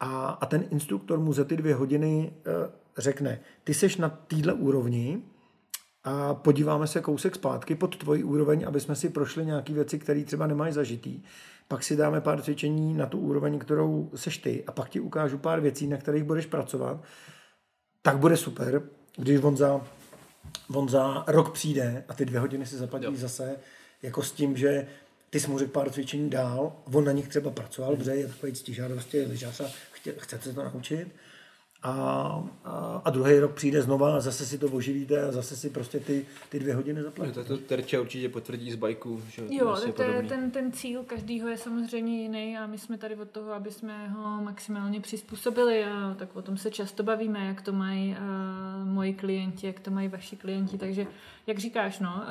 Speaker 4: a, a ten instruktor mu za ty dvě hodiny uh, řekne, ty seš na téhle úrovni a podíváme se kousek zpátky pod tvoji úroveň, aby jsme si prošli nějaké věci, které třeba nemají zažitý. Pak si dáme pár cvičení na tu úroveň, kterou seš ty a pak ti ukážu pár věcí, na kterých budeš pracovat. Tak bude super, když on za, on za rok přijde a ty dvě hodiny si zaplatí jo. zase jako s tím, že ty jsi mu řekl pár cvičení dál, on na nich třeba pracoval, protože je takový ctižádostý lyžař a chtě, chce se to naučit. A, a, a druhý rok přijde znova a zase si to oživíte a zase si prostě ty, ty dvě hodiny
Speaker 2: No,
Speaker 4: zaplatíte.
Speaker 2: to, to Terče určitě potvrdí z bajku, že
Speaker 3: Jo, to je,
Speaker 2: podobný.
Speaker 3: ten, ten cíl každýho je samozřejmě jiný a my jsme tady od toho, aby jsme ho maximálně přizpůsobili a tak o tom se často bavíme, jak to mají uh, moji klienti, jak to mají vaši klienti, takže jak říkáš, no,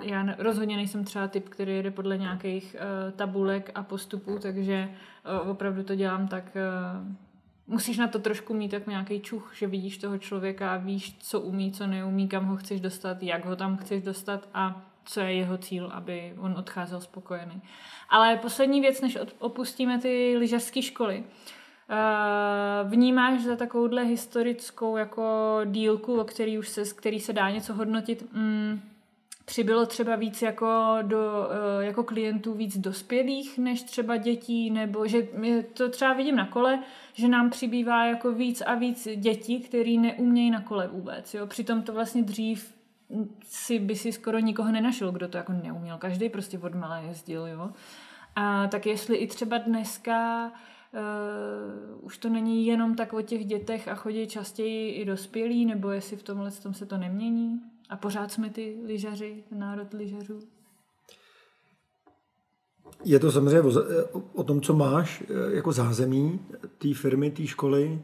Speaker 3: uh, já rozhodně nejsem třeba typ, který jede podle nějakých uh, tabulek a postupů, takže uh, opravdu to dělám tak, uh, musíš na to trošku mít tak nějaký čuch, že vidíš toho člověka víš, co umí, co neumí, kam ho chceš dostat, jak ho tam chceš dostat a co je jeho cíl, aby on odcházel spokojený. Ale poslední věc, než opustíme ty lyžařské školy. Uh, vnímáš za takovouhle historickou jako dílku, o který už se, který se dá něco hodnotit, mm, přibylo třeba víc jako, do, eh, jako klientů víc dospělých než třeba dětí, nebo že to třeba vidím na kole, že nám přibývá jako víc a víc dětí, který neumějí na kole vůbec. Jo? Přitom to vlastně dřív si by si skoro nikoho nenašel, kdo to jako neuměl. Každý prostě od malé jezdil, jo. A tak jestli i třeba dneska uh, už to není jenom tak o těch dětech a chodí častěji i dospělí, nebo jestli v tomhle tom se to nemění? A pořád jsme ty lyžaři, národ lyžařů.
Speaker 4: Je to samozřejmě o, o, tom, co máš eh, jako zázemí té firmy, té školy.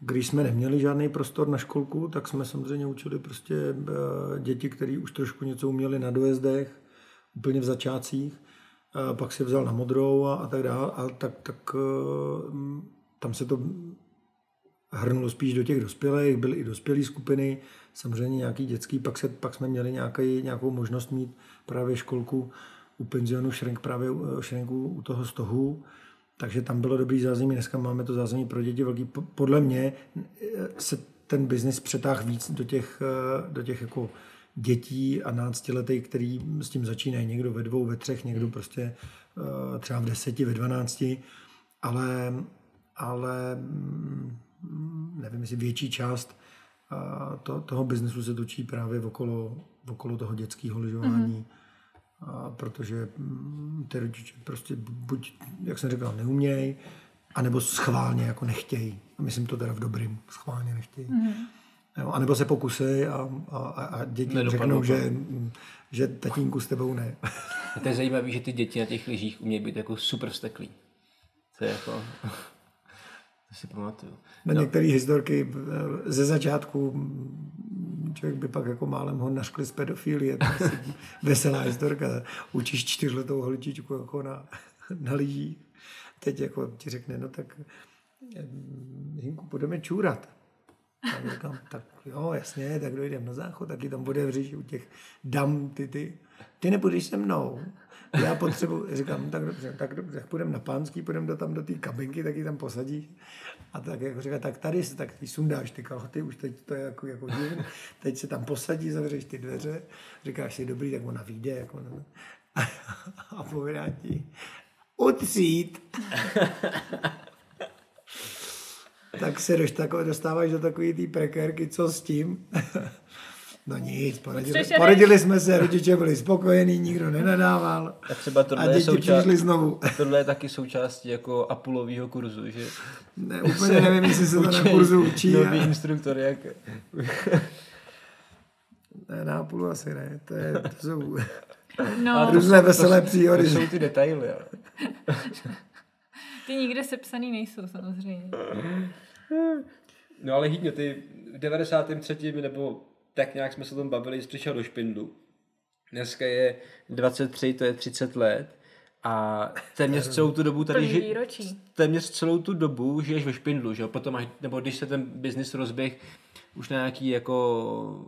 Speaker 4: Když jsme neměli žádný prostor na školku, tak jsme samozřejmě učili prostě eh, děti, které už trošku něco uměli na dojezdech, úplně v začátcích. Pak si vzal na modrou a, a tak dále. A tak, tak eh, tam se to hrnulo spíš do těch dospělých, byly i dospělé skupiny, samozřejmě nějaký dětský, pak, se, pak jsme měli nějaký, nějakou možnost mít právě školku u penzionu Šrenk, právě u- Šrenku u toho stohu, takže tam bylo dobrý zázemí, dneska máme to zázemí pro děti velký. Po- Podle mě eh, se ten biznis přetáhl víc do těch, eh, do těch jako dětí a náctiletých, který s tím začínají. Někdo ve dvou, ve třech, někdo prostě eh, třeba v deseti, ve dvanácti, ale, ale mm, nevím, jestli větší část a to, toho biznesu se točí právě okolo, okolo toho dětského lyžování, mm-hmm. a protože mm, ty rodiče prostě buď, jak jsem říkal, neumějí, anebo schválně jako nechtějí. A myslím to teda v dobrým, schválně nechtějí. Mm-hmm. Jo, anebo se pokusí a, a, a děti
Speaker 2: Nedopadnou
Speaker 4: řeknou,
Speaker 2: to.
Speaker 4: že, že tatínku s tebou ne.
Speaker 2: A to je zajímavé, že ty děti na těch lyžích umějí být jako super vsteklí. To je jako... to si pamatuju.
Speaker 4: Na no. některé historky eh, ze začátku mm, člověk by pak jako málem ho naškli z pedofilie. To je asi veselá historka. Učíš čtyřletou holčičku jako na, na lyžích. Teď jako ti řekne, no tak eh, Hinku, půjdeme čůrat. A říkám, tak jo, jasně, tak dojdeme na záchod, taky tam bude vříš u těch dam, ty, ty, ty nepůjdeš se mnou. Já potřebuji, říkám, tak dobře, tak dobře, tak půjdeme na pánský, půjdeme do, tam do té kabinky, tak ji tam posadíš. A tak jako říká, tak tady se, tak ty sundáš ty kalhoty, už teď to je jako, jako divný. teď se tam posadí, zavřeš ty dveře, říkáš si, dobrý, tak ona vyjde, jako, no. a povídá ti, utřít. tak se dostáváš do takové té prekérky, co s tím? No nic, poradili, poradili jsme se, rodiče byli spokojení, nikdo nenadával.
Speaker 2: A třeba
Speaker 4: A
Speaker 2: tohle je,
Speaker 4: děti
Speaker 2: součást,
Speaker 4: přišly znovu.
Speaker 2: tohle je taky součástí jako Apulového kurzu, že
Speaker 4: Ne, úplně nevím, jestli se to na kurzu učí.
Speaker 2: Nový
Speaker 4: a-
Speaker 2: instruktor, jak...
Speaker 4: Ne, na půl asi ne, to, je, to jsou
Speaker 3: No,
Speaker 4: různé veselé
Speaker 2: To
Speaker 4: příhody.
Speaker 2: jsou ty detaily, jo.
Speaker 3: ty nikde sepsaný nejsou samozřejmě.
Speaker 2: No ale Hýďo, ty v 93. nebo tak nějak jsme se o tom bavili, jsi přišel do Špindlu. Dneska je 23, to je 30 let. A téměř celou tu dobu tady ži- téměř celou tu dobu žiješ ve Špindlu, že jo? Potom až, nebo když se ten biznis rozběh už na nějaký jako,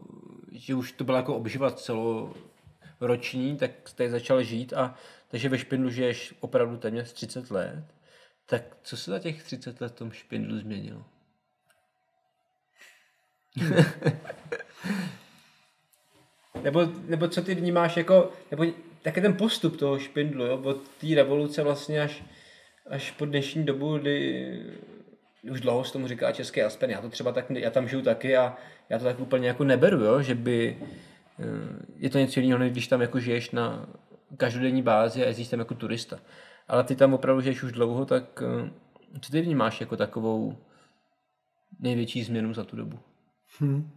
Speaker 2: že už to byla jako obživa celoroční, tak jste začal žít a takže ve Špindlu žiješ opravdu téměř 30 let. Tak co se za těch 30 let v tom Špindlu změnilo? nebo, nebo co ty vnímáš jako, nebo taky ten postup toho špindlu, jo, od té revoluce vlastně až, až po dnešní dobu, kdy už dlouho se tomu říká český Aspen, já to třeba tak, já tam žiju taky a já to tak úplně jako neberu, jo, že by, eh, je to něco jiného, než když tam jako žiješ na, každodenní bázi a jezdíš tam jako turista. Ale ty tam opravdu žiješ už dlouho, tak eh, co ty vnímáš jako takovou největší změnu za tu dobu? Hmm.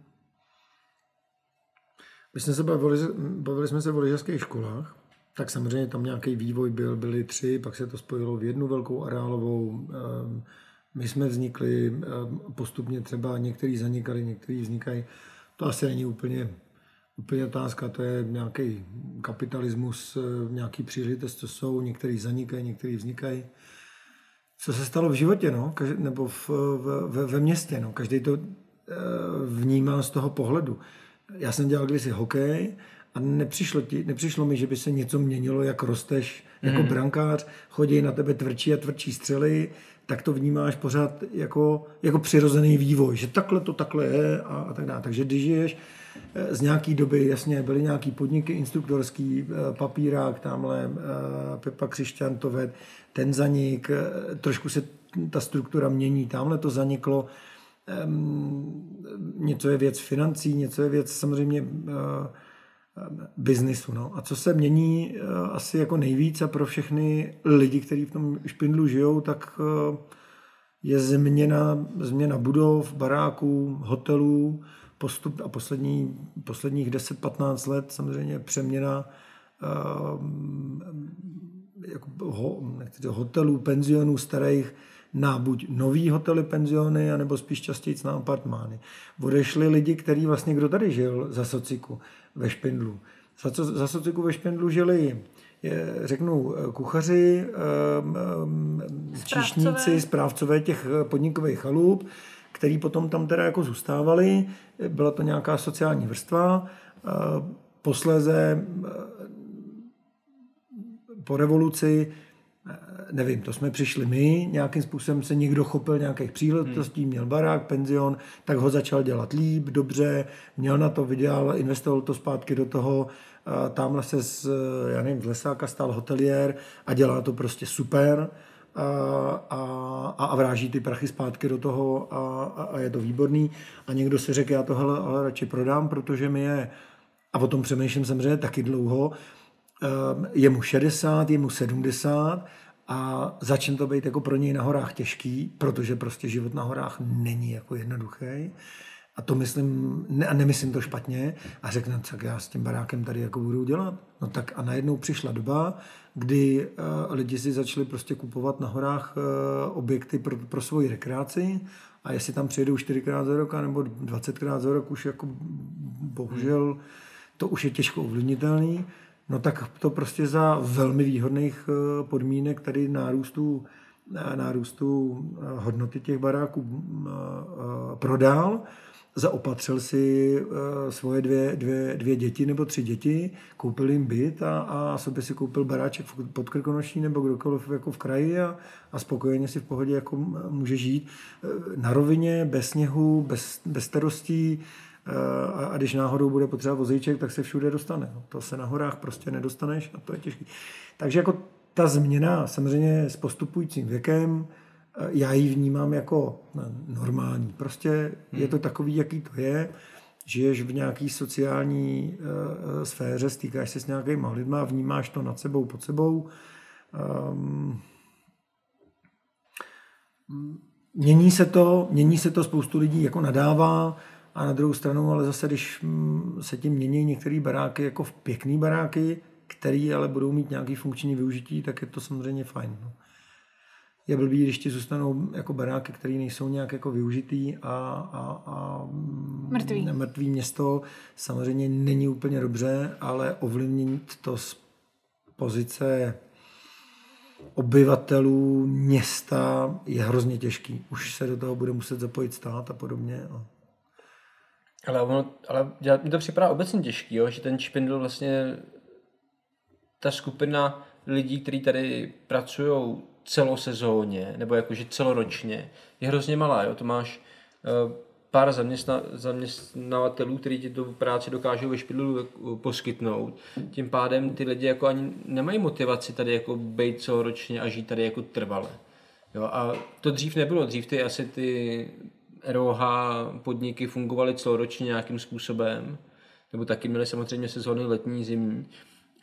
Speaker 4: My jsme se bavili, bavili jsme se o lyžařských školách, tak samozřejmě tam nějaký vývoj byl, byly tři, pak se to spojilo v jednu velkou areálovou. Ehm, my jsme vznikli, ehm, postupně třeba některý zanikaly, některý vznikají. To asi není úplně, úplně otázka, to je nějaký kapitalismus, ehm, nějaký příležitost, co jsou, některý zanikají, některý vznikají. Co se stalo v životě, no? nebo v, v, ve městě, no? každý to vnímá z toho pohledu. Já jsem dělal kdysi hokej a nepřišlo, ti, nepřišlo mi, že by se něco měnilo, jak rosteš jako mm. brankář, chodí na tebe tvrdší a tvrdší střely, tak to vnímáš pořád jako, jako přirozený vývoj, že takhle to takhle je a, a tak dále. Takže když žiješ eh, z nějaký doby, jasně, byly nějaký podniky instruktorský, eh, papírák, tamhle eh, Pepa Křišťan to ved, ten zanik, trošku se ta struktura mění, tamhle to zaniklo, něco je věc financí, něco je věc samozřejmě biznisu. No. A co se mění eh, asi jako nejvíc a pro všechny lidi, kteří v tom špindlu žijou, tak eh, je změna, změna budov, baráků, hotelů, postup a poslední, posledních 10-15 let samozřejmě přeměna jako ho, hotelů, penzionů starých na buď nový hotely, penziony, anebo spíš častěji na apartmány. Odešli lidi, kteří vlastně, kdo tady žil za sociku, ve Špindlu. Za, co, za sociku ve Špindlu žili je, řeknu, kuchaři, číšníci, správcové těch podnikových chalup, který potom tam teda jako zůstávali. Byla to nějaká sociální vrstva. Posléze po revoluci nevím, to jsme přišli my, nějakým způsobem se někdo chopil nějakých příležitostí, měl barák, penzion, tak ho začal dělat líp, dobře, měl na to, vydělal, investoval to zpátky do toho, tamhle se z, já nevím, z Lesáka stal hotelier a dělá to prostě super a, a, a vráží ty prachy zpátky do toho a, a, a je to výborný. A někdo si řekl, já to hele, ale radši prodám, protože mi je, a o tom přemýšlím samozřejmě taky dlouho, je mu 60, je mu 70 a začne to být jako pro něj na horách těžký, protože prostě život na horách není jako jednoduchý. A to myslím, ne, a nemyslím to špatně, a řekne, tak já s tím barákem tady jako budu dělat. No tak a najednou přišla doba, kdy uh, lidi si začali prostě kupovat na horách uh, objekty pro, pro svoji rekreaci a jestli tam přijedou čtyřikrát za rok nebo dvacetkrát za rok, už jako bohužel to už je těžko ovlivnitelný. No tak to prostě za velmi výhodných eh, podmínek tady nárůstu, eh, nárůstu eh, hodnoty těch baráků prodal, zaopatřil si svoje dvě, dvě, dvě děti nebo tři děti, koupil jim byt a, a sobě si koupil baráček pod Krkonoší nebo kdokoliv jako v kraji a, a spokojeně si v pohodě jako může žít. Na rovině, bez sněhu, bez, bez starostí, a, a když náhodou bude potřeba vozíček, tak se všude dostane. No, to se na horách prostě nedostaneš a to je těžké. Takže jako ta změna samozřejmě s postupujícím věkem, eh, já ji vnímám jako no, normální. Prostě je to hmm. takový, jaký to je. Žiješ v nějaký sociální uh, sféře, stýkáš se s nějakýma lidma, vnímáš to nad sebou, pod sebou. Um, mění se to, mění se to, spoustu lidí jako nadává, a na druhou stranu, ale zase, když mm, se tím mění některé baráky jako v pěkný baráky, které ale budou mít nějaký funkční využití, tak je to samozřejmě fajn. No. Je blbý, když ti zůstanou jako baráky, které nejsou nějak jako využitý a, a, a
Speaker 3: mrtvý.
Speaker 4: mrtvý město samozřejmě není úplně dobře, ale ovlivnit to z pozice obyvatelů města je hrozně těžký. Už se do toho bude muset zapojit stát a podobně. No.
Speaker 2: Ale, ono, ale mi to připadá obecně těžký, jo, že ten špindl vlastně ta skupina lidí, kteří tady pracují celosezóně, nebo jakože celoročně, je hrozně malá. Jo? To máš uh, pár zaměstna, zaměstnavatelů, kteří ti tu práci dokážou ve špidlu poskytnout. Tím pádem ty lidi jako ani nemají motivaci tady jako být celoročně a žít tady jako trvale. Jo? A to dřív nebylo. Dřív ty asi ty ROH podniky fungovaly celoročně nějakým způsobem, nebo taky měly samozřejmě sezóny letní, zimní,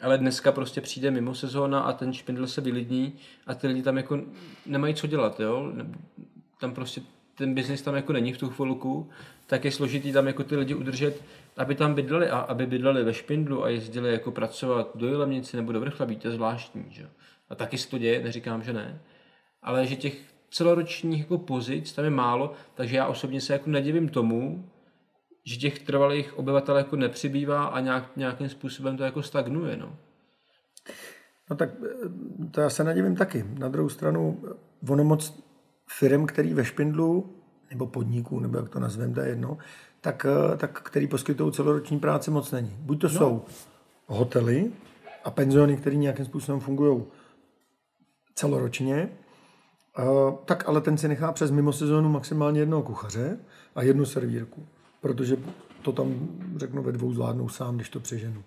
Speaker 2: ale dneska prostě přijde mimo sezóna a ten špindl se vylidní a ty lidi tam jako nemají co dělat, jo? Tam prostě ten biznis tam jako není v tu chvilku, tak je složitý tam jako ty lidi udržet, aby tam bydleli a aby bydleli ve špindlu a jezdili jako pracovat do Jilemnici nebo do Vrchlabí, to je zvláštní, že? A taky se to děje, neříkám, že ne. Ale že těch celoročních jako pozic tam je málo, takže já osobně se jako nedivím tomu, že těch trvalých obyvatel jako nepřibývá a nějak, nějakým způsobem to jako stagnuje, no.
Speaker 4: No tak to já se nadivím taky. Na druhou stranu, ono moc firm, který ve Špindlu, nebo podniků, nebo jak to nazveme, to je jedno, tak, tak který poskytují celoroční práci, moc není. Buď to no. jsou hotely a penziony, které nějakým způsobem fungují celoročně, tak ale ten si nechá přes mimo sezónu maximálně jednoho kuchaře a jednu servírku, protože to tam, řeknu, ve dvou zvládnou sám, když to přeženu.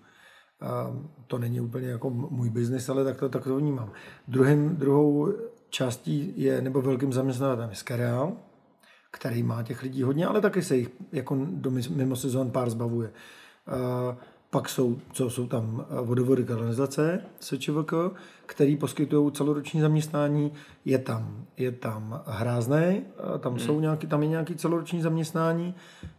Speaker 4: A to není úplně jako můj biznis, ale tak to, tak to vnímám. Druhým, druhou částí je, nebo velkým zaměstnavatelem je Skereal, který má těch lidí hodně, ale taky se jich jako do mimo sezón pár zbavuje. A pak jsou, co jsou tam vodovody kanalizace, SČVK, který poskytují celoroční zaměstnání. Je tam, je tam hrázné, tam, jsou hmm. nějaký, tam je nějaký celoroční zaměstnání.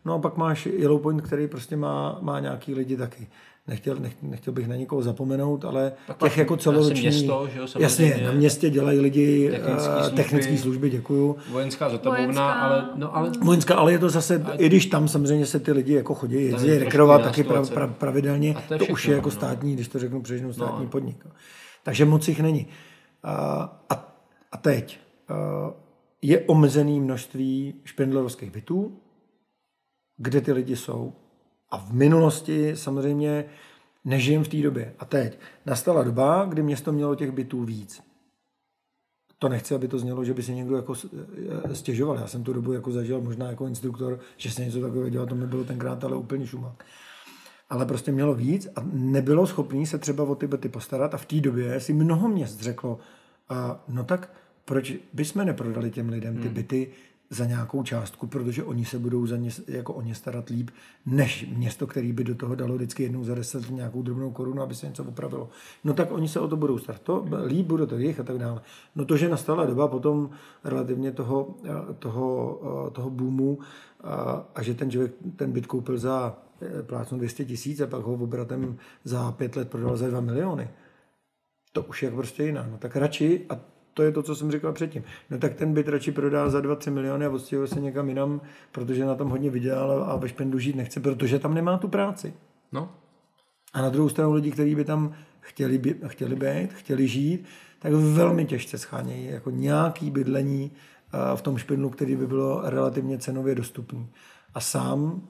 Speaker 4: No a pak máš Yellow Point, který prostě má, má nějaký lidi taky nechtěl, nech, nechtěl bych na nikoho zapomenout, ale tak těch jako celoroční...
Speaker 2: Město, že jo,
Speaker 4: jasně, na městě dělají lidi technické uh, služby, technické služby, děkuju.
Speaker 2: Vojenská zotavovna, ale, no, ale...
Speaker 4: Vojenská, ale je to zase, a... i když tam samozřejmě se ty lidi jako chodí, jezdí rekrovat taky pra, pra, pravidelně, to, to už je jako no. státní, když to řeknu přežnu, státní no. podnik. Takže moc jich není. Uh, a, a teď je omezený množství špendlerovských bytů, kde ty lidi jsou, a v minulosti samozřejmě nežijem v té době. A teď nastala doba, kdy město mělo těch bytů víc. To nechci, aby to znělo, že by si někdo jako eh, stěžoval. Já jsem tu dobu jako zažil možná jako instruktor, že se něco takového dělal, to nebylo tenkrát, ale úplně šumák. Ale prostě mělo víc a nebylo schopný se třeba o ty byty postarat a v té době si mnoho měst řeklo, a no tak proč bychom neprodali těm lidem ty hmm. byty, za nějakou částku, protože oni se budou za ně, jako o ně starat líp, než město, který by do toho dalo vždycky jednou za deset nějakou drobnou korunu, aby se něco opravilo. No tak oni se o to budou starat. To líp bude to jich a tak dále. No to, že nastala doba potom relativně toho, toho, toho boomu a, a že ten člověk ten byt koupil za eh, plácnu 200 tisíc a pak ho obratem za pět let prodal za 2 miliony. To už je prostě jiná. No tak radši, a to je to, co jsem říkal předtím. No tak ten byt radši prodá za 2-3 miliony a odstěhuje se někam jinam, protože na tom hodně vydělal a ve špendu žít nechce, protože tam nemá tu práci.
Speaker 2: No.
Speaker 4: A na druhou stranu lidi, kteří by tam chtěli, by, chtěli být, chtěli žít, tak velmi těžce schánějí jako nějaký bydlení v tom špindlu, který by bylo relativně cenově dostupný. A sám,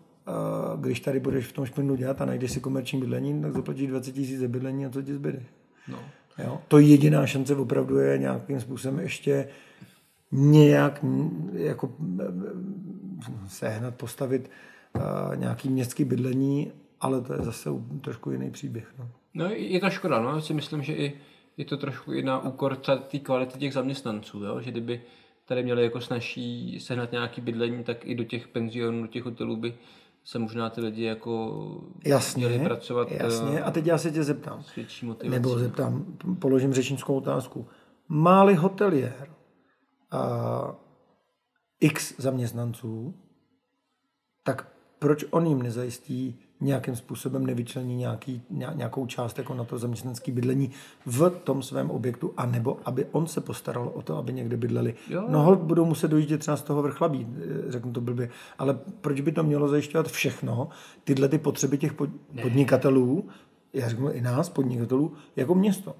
Speaker 4: když tady budeš v tom špindlu dělat a najdeš si komerční bydlení, tak zaplatíš 20 tisíc za bydlení a co ti zbyde.
Speaker 2: No.
Speaker 4: Jo? To jediná šance opravdu je nějakým způsobem ještě nějak jako sehnat, postavit uh, nějaký městský bydlení, ale to je zase trošku jiný příběh. No,
Speaker 2: no je to škoda, no, já si myslím, že i je to trošku i na úkor té kvality těch zaměstnanců, jo? že kdyby tady měli jako snaží sehnat nějaký bydlení, tak i do těch penzionů, do těch hotelů by se možná ty lidi jako
Speaker 4: jasně,
Speaker 2: měli pracovat.
Speaker 4: Jasně, a teď já se tě zeptám. Nebo zeptám, položím řečnickou otázku. Máli hoteliér a x zaměstnanců, tak proč on jim nezajistí nějakým způsobem nevyčlení nějaký, nějakou část jako na to zaměstnanské bydlení v tom svém objektu, anebo aby on se postaral o to, aby někde bydleli. Jo. No, budou muset dojíždět třeba z toho vrchlabí, eh, řeknu to blbě, ale proč by to mělo zajišťovat všechno, tyhle ty potřeby těch podnikatelů, já řeknu i nás, podnikatelů, jako město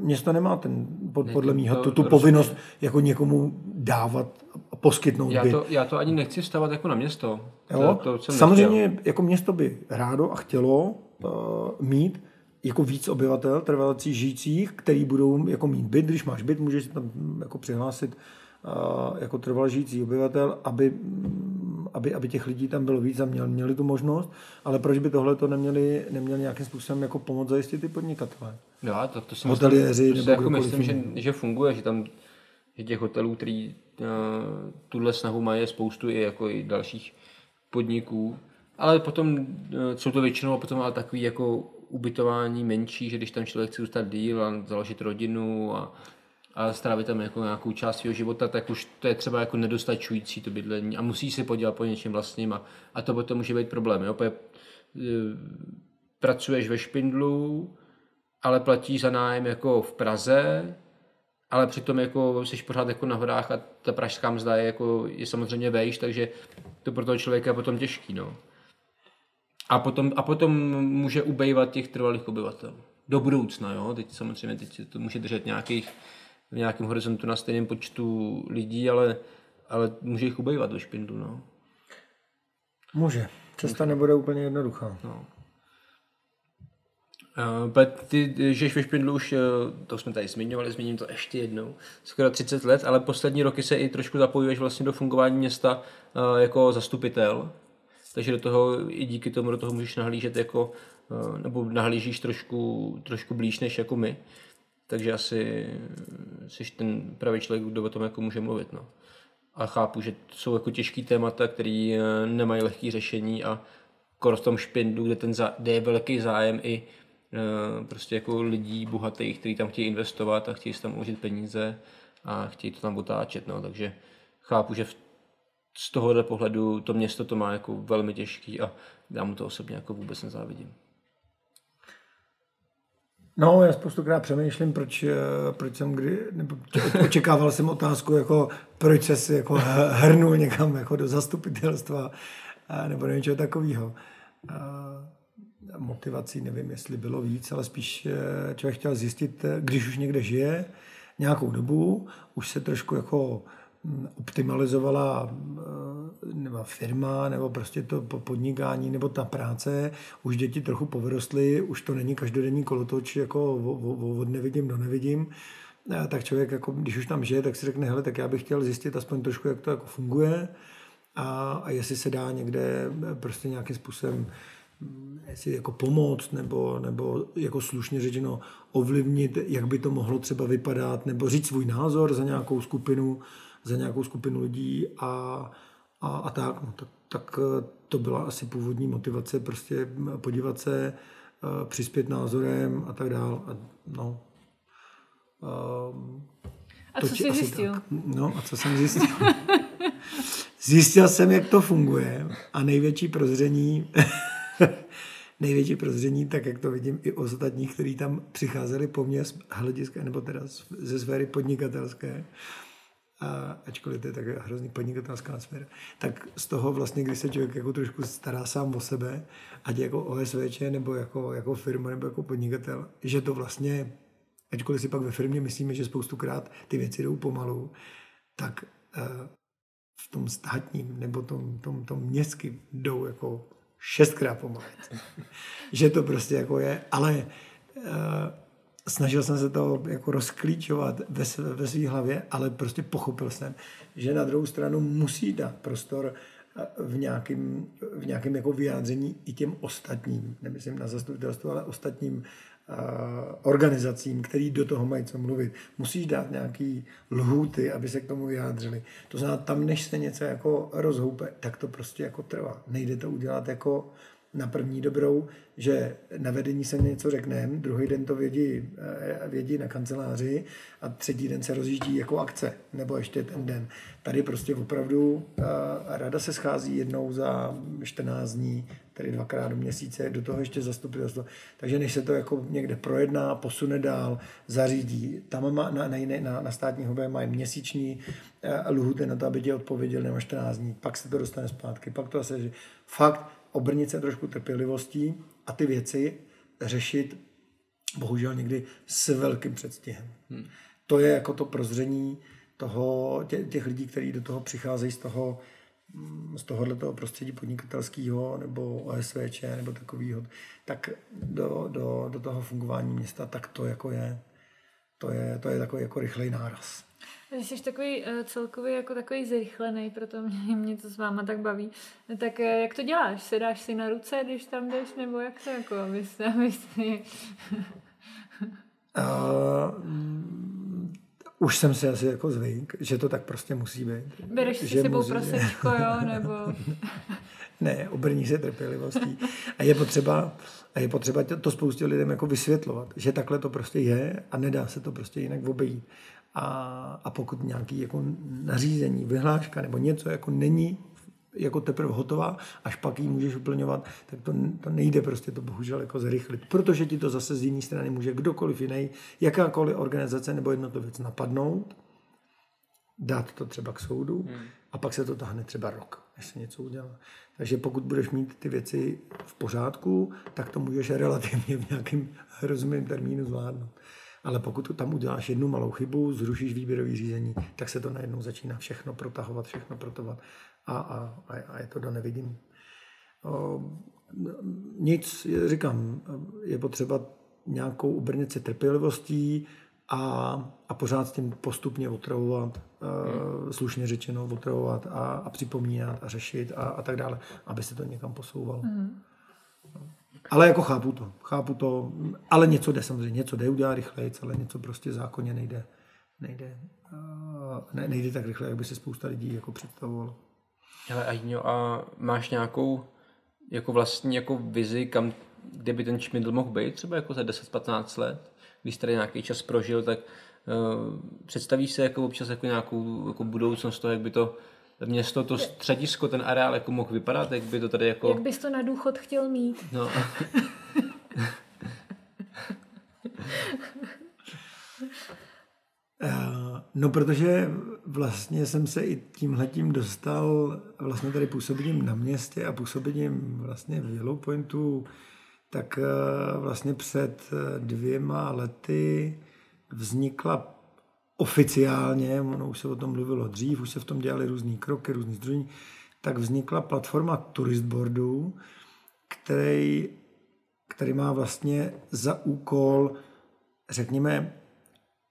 Speaker 4: město nemá ten, pod, podle mého, tu, tu povinnost jako někomu dávat, poskytnout
Speaker 2: já to, já to ani nechci vstávat jako na město.
Speaker 4: Jo? To, to Samozřejmě nechtěl. jako město by rádo a chtělo uh, mít jako víc obyvatel, trvalací žijících, který budou jako mít byt. Když máš byt, můžeš tam jako přihlásit uh, jako trvalý žijící obyvatel, aby aby, aby těch lidí tam bylo víc a měli, měli tu možnost, ale proč by tohle to neměli, neměli nějakým způsobem jako pomoc zajistit ty podnikatele?
Speaker 2: Jo, to, to si
Speaker 4: Hoteliéři
Speaker 2: myslím, to jako myslím že, že, funguje, že tam že těch hotelů, který uh, tuhle snahu mají, je spoustu i jako i dalších podniků, ale potom uh, jsou to většinou potom ale takový jako ubytování menší, že když tam člověk chce zůstat díl a založit rodinu a, a strávit tam jako nějakou část svého života, tak už to je třeba jako nedostačující to bydlení a musí se podívat po něčem vlastním a, a to potom může být problém. Jo? Protože, e, pracuješ ve Špindlu, ale platíš za nájem jako v Praze, ale přitom jako jsi pořád jako na horách a ta pražská mzda je, jako, je samozřejmě vejš, takže to pro toho člověka je potom těžký. No. A, potom, a potom může ubejvat těch trvalých obyvatel. Do budoucna, jo. Teď samozřejmě teď to může držet nějakých, v nějakém horizontu na stejném počtu lidí, ale, ale může jich ubejvat do špindlu, no.
Speaker 4: Může. Cesta nebude úplně jednoduchá.
Speaker 2: no. Uh, ty žiješ ve Špindlu už, uh, to jsme tady zmiňovali, zmíním to ještě jednou, skoro 30 let, ale poslední roky se i trošku zapojuješ vlastně do fungování města uh, jako zastupitel, takže do toho i díky tomu do toho můžeš nahlížet jako, uh, nebo nahlížíš trošku, trošku blíž než jako my, takže asi jsi ten pravý člověk, kdo o tom jako může mluvit. No. A chápu, že jsou jako těžký témata, které nemají lehké řešení a kor v tom špindlu, kde, ten za, kde je velký zájem i Eh, prostě jako lidí bohatých, kteří tam chtějí investovat a chtějí si tam uložit peníze a chtějí to tam otáčet. No. Takže chápu, že v, z tohohle pohledu to město to má jako velmi těžký a já mu to osobně jako vůbec nezávidím.
Speaker 4: No, já spoustukrát přemýšlím, proč, eh, proč jsem kdy, nebo očekával jsem otázku, jako proč se si jako hrnul někam jako do zastupitelstva nebo něčeho takového motivací nevím, jestli bylo víc, ale spíš eh, člověk chtěl zjistit, eh, když už někde žije nějakou dobu, už se trošku jako hm, optimalizovala eh, nebo firma, nebo prostě to podnikání, nebo ta práce, už děti trochu povyrostly, už to není každodenní kolotoč, jako od nevidím do nevidím, tak člověk, jako, když už tam žije, tak si řekne, hele, tak já bych chtěl zjistit aspoň trošku, jak to jako funguje a, a jestli se dá někde prostě nějakým způsobem jestli jako pomoct, nebo, nebo jako slušně řečeno ovlivnit, jak by to mohlo třeba vypadat, nebo říct svůj názor za nějakou skupinu, za nějakou skupinu lidí a, a, a tak, no, tak, tak to byla asi původní motivace, prostě podívat se, eh, přispět názorem a tak dál. A, no,
Speaker 3: a co jsi zjistil? Tak.
Speaker 4: No a co jsem zjistil? zjistil jsem, jak to funguje a největší prozření největší prozření, tak jak to vidím i ostatních, kteří tam přicházeli po mně z hlediska, nebo teda ze sféry podnikatelské, a ačkoliv to je tak hrozný podnikatelská sféra, tak z toho vlastně, když se člověk jako trošku stará sám o sebe, ať jako OSVČ, nebo jako, jako firma, nebo jako podnikatel, že to vlastně, ačkoliv si pak ve firmě myslíme, že spoustukrát ty věci jdou pomalu, tak eh, v tom státním nebo tom, tom, tom městském jdou jako šestkrát pomalit. že to prostě jako je, ale uh, snažil jsem se to jako rozklíčovat ve, ve své hlavě, ale prostě pochopil jsem, že na druhou stranu musí dát prostor eh, v nějakém, v nějakém jako vyjádření i těm ostatním, nemyslím na zastupitelstvo, ale ostatním organizacím, který do toho mají co mluvit. Musíš dát nějaký lhůty, aby se k tomu vyjádřili. To znamená, tam, než se něco jako rozhoupe, tak to prostě jako trvá. Nejde to udělat jako na první dobrou, že na vedení se něco řekne, druhý den to vědí, eh, vědí na kanceláři a třetí den se rozjíždí jako akce, nebo ještě ten den. Tady prostě opravdu eh, rada se schází jednou za 14 dní, tedy dvakrát do měsíce, do toho ještě zastupitelstvo. Takže než se to jako někde projedná, posune dál, zařídí, tam má, na, na, na, na státní hubě mají měsíční eh, lhuty na to, aby ti odpověděli nebo 14 dní, pak se to dostane zpátky, pak to asi, že fakt obrnit se trošku trpělivostí a ty věci řešit bohužel někdy s velkým předstihem. Hmm. To je jako to prozření toho, tě, těch lidí, kteří do toho přicházejí z toho, z tohohle toho prostředí podnikatelského nebo OSVČ nebo takového, tak do, do, do toho fungování města, tak to jako je, to je, to je takový jako rychlej náraz.
Speaker 3: Když jsi takový uh, celkově jako takový zrychlený, proto mě, mě to s váma tak baví, tak uh, jak to děláš? Sedáš si na ruce, když tam jdeš, nebo jak to jako, abyste, abyste...
Speaker 4: uh, už jsem si asi jako zvyk, že to tak prostě musí být.
Speaker 3: Bereš si sebou musí... prasečko, jo, nebo...
Speaker 4: ne, obrní se trpělivostí. A je potřeba, a je potřeba to, to spoustě lidem jako vysvětlovat, že takhle to prostě je a nedá se to prostě jinak obejít. A, a pokud nějaký jako nařízení, vyhláška nebo něco jako není jako teprve hotová, až pak ji můžeš uplňovat, tak to, to nejde prostě to bohužel jako zrychlit. Protože ti to zase z jiné strany může kdokoliv jiný, jakákoliv organizace nebo jednotlivec napadnout, dát to třeba k soudu hmm. a pak se to tahne třeba rok, než se něco udělá. Takže pokud budeš mít ty věci v pořádku, tak to můžeš relativně v nějakém rozumném termínu zvládnout. Ale pokud tam uděláš jednu malou chybu, zrušíš výběrový řízení, tak se to najednou začíná všechno protahovat, všechno protahovat a, a, a je to do nevidím. O, nic, říkám, je potřeba nějakou ubrnit se trpělivostí a, a pořád s tím postupně otravovat, hmm. slušně řečeno, otravovat a, a připomínat a řešit a, a tak dále, aby se to někam posouvalo. Hmm. Ale jako chápu to, chápu to, ale něco jde samozřejmě, něco jde udělat rychleji, ale něco prostě zákonně nejde, nejde, ne, nejde tak rychle, jak by se spousta lidí jako představovalo.
Speaker 2: Ale Aňo, a máš nějakou jako vlastní jako vizi, kam, kde by ten šmindl mohl být, třeba jako za 10-15 let? Když tady nějaký čas prožil, tak uh, představíš se jako občas jako nějakou jako budoucnost toho, jak by to město, to středisko, ten areál jako mohl vypadat, jak by to tady jako...
Speaker 3: Jak bys to na důchod chtěl mít?
Speaker 2: No.
Speaker 4: Eh, no, protože vlastně jsem se i tímhletím dostal vlastně tady působením na městě a působením vlastně v Yellow Pointu, tak eh, vlastně před eh, dvěma lety vznikla oficiálně, ono už se o tom mluvilo dřív, už se v tom dělali různý kroky, různý združení, tak vznikla platforma Touristboardu, který, který má vlastně za úkol, řekněme,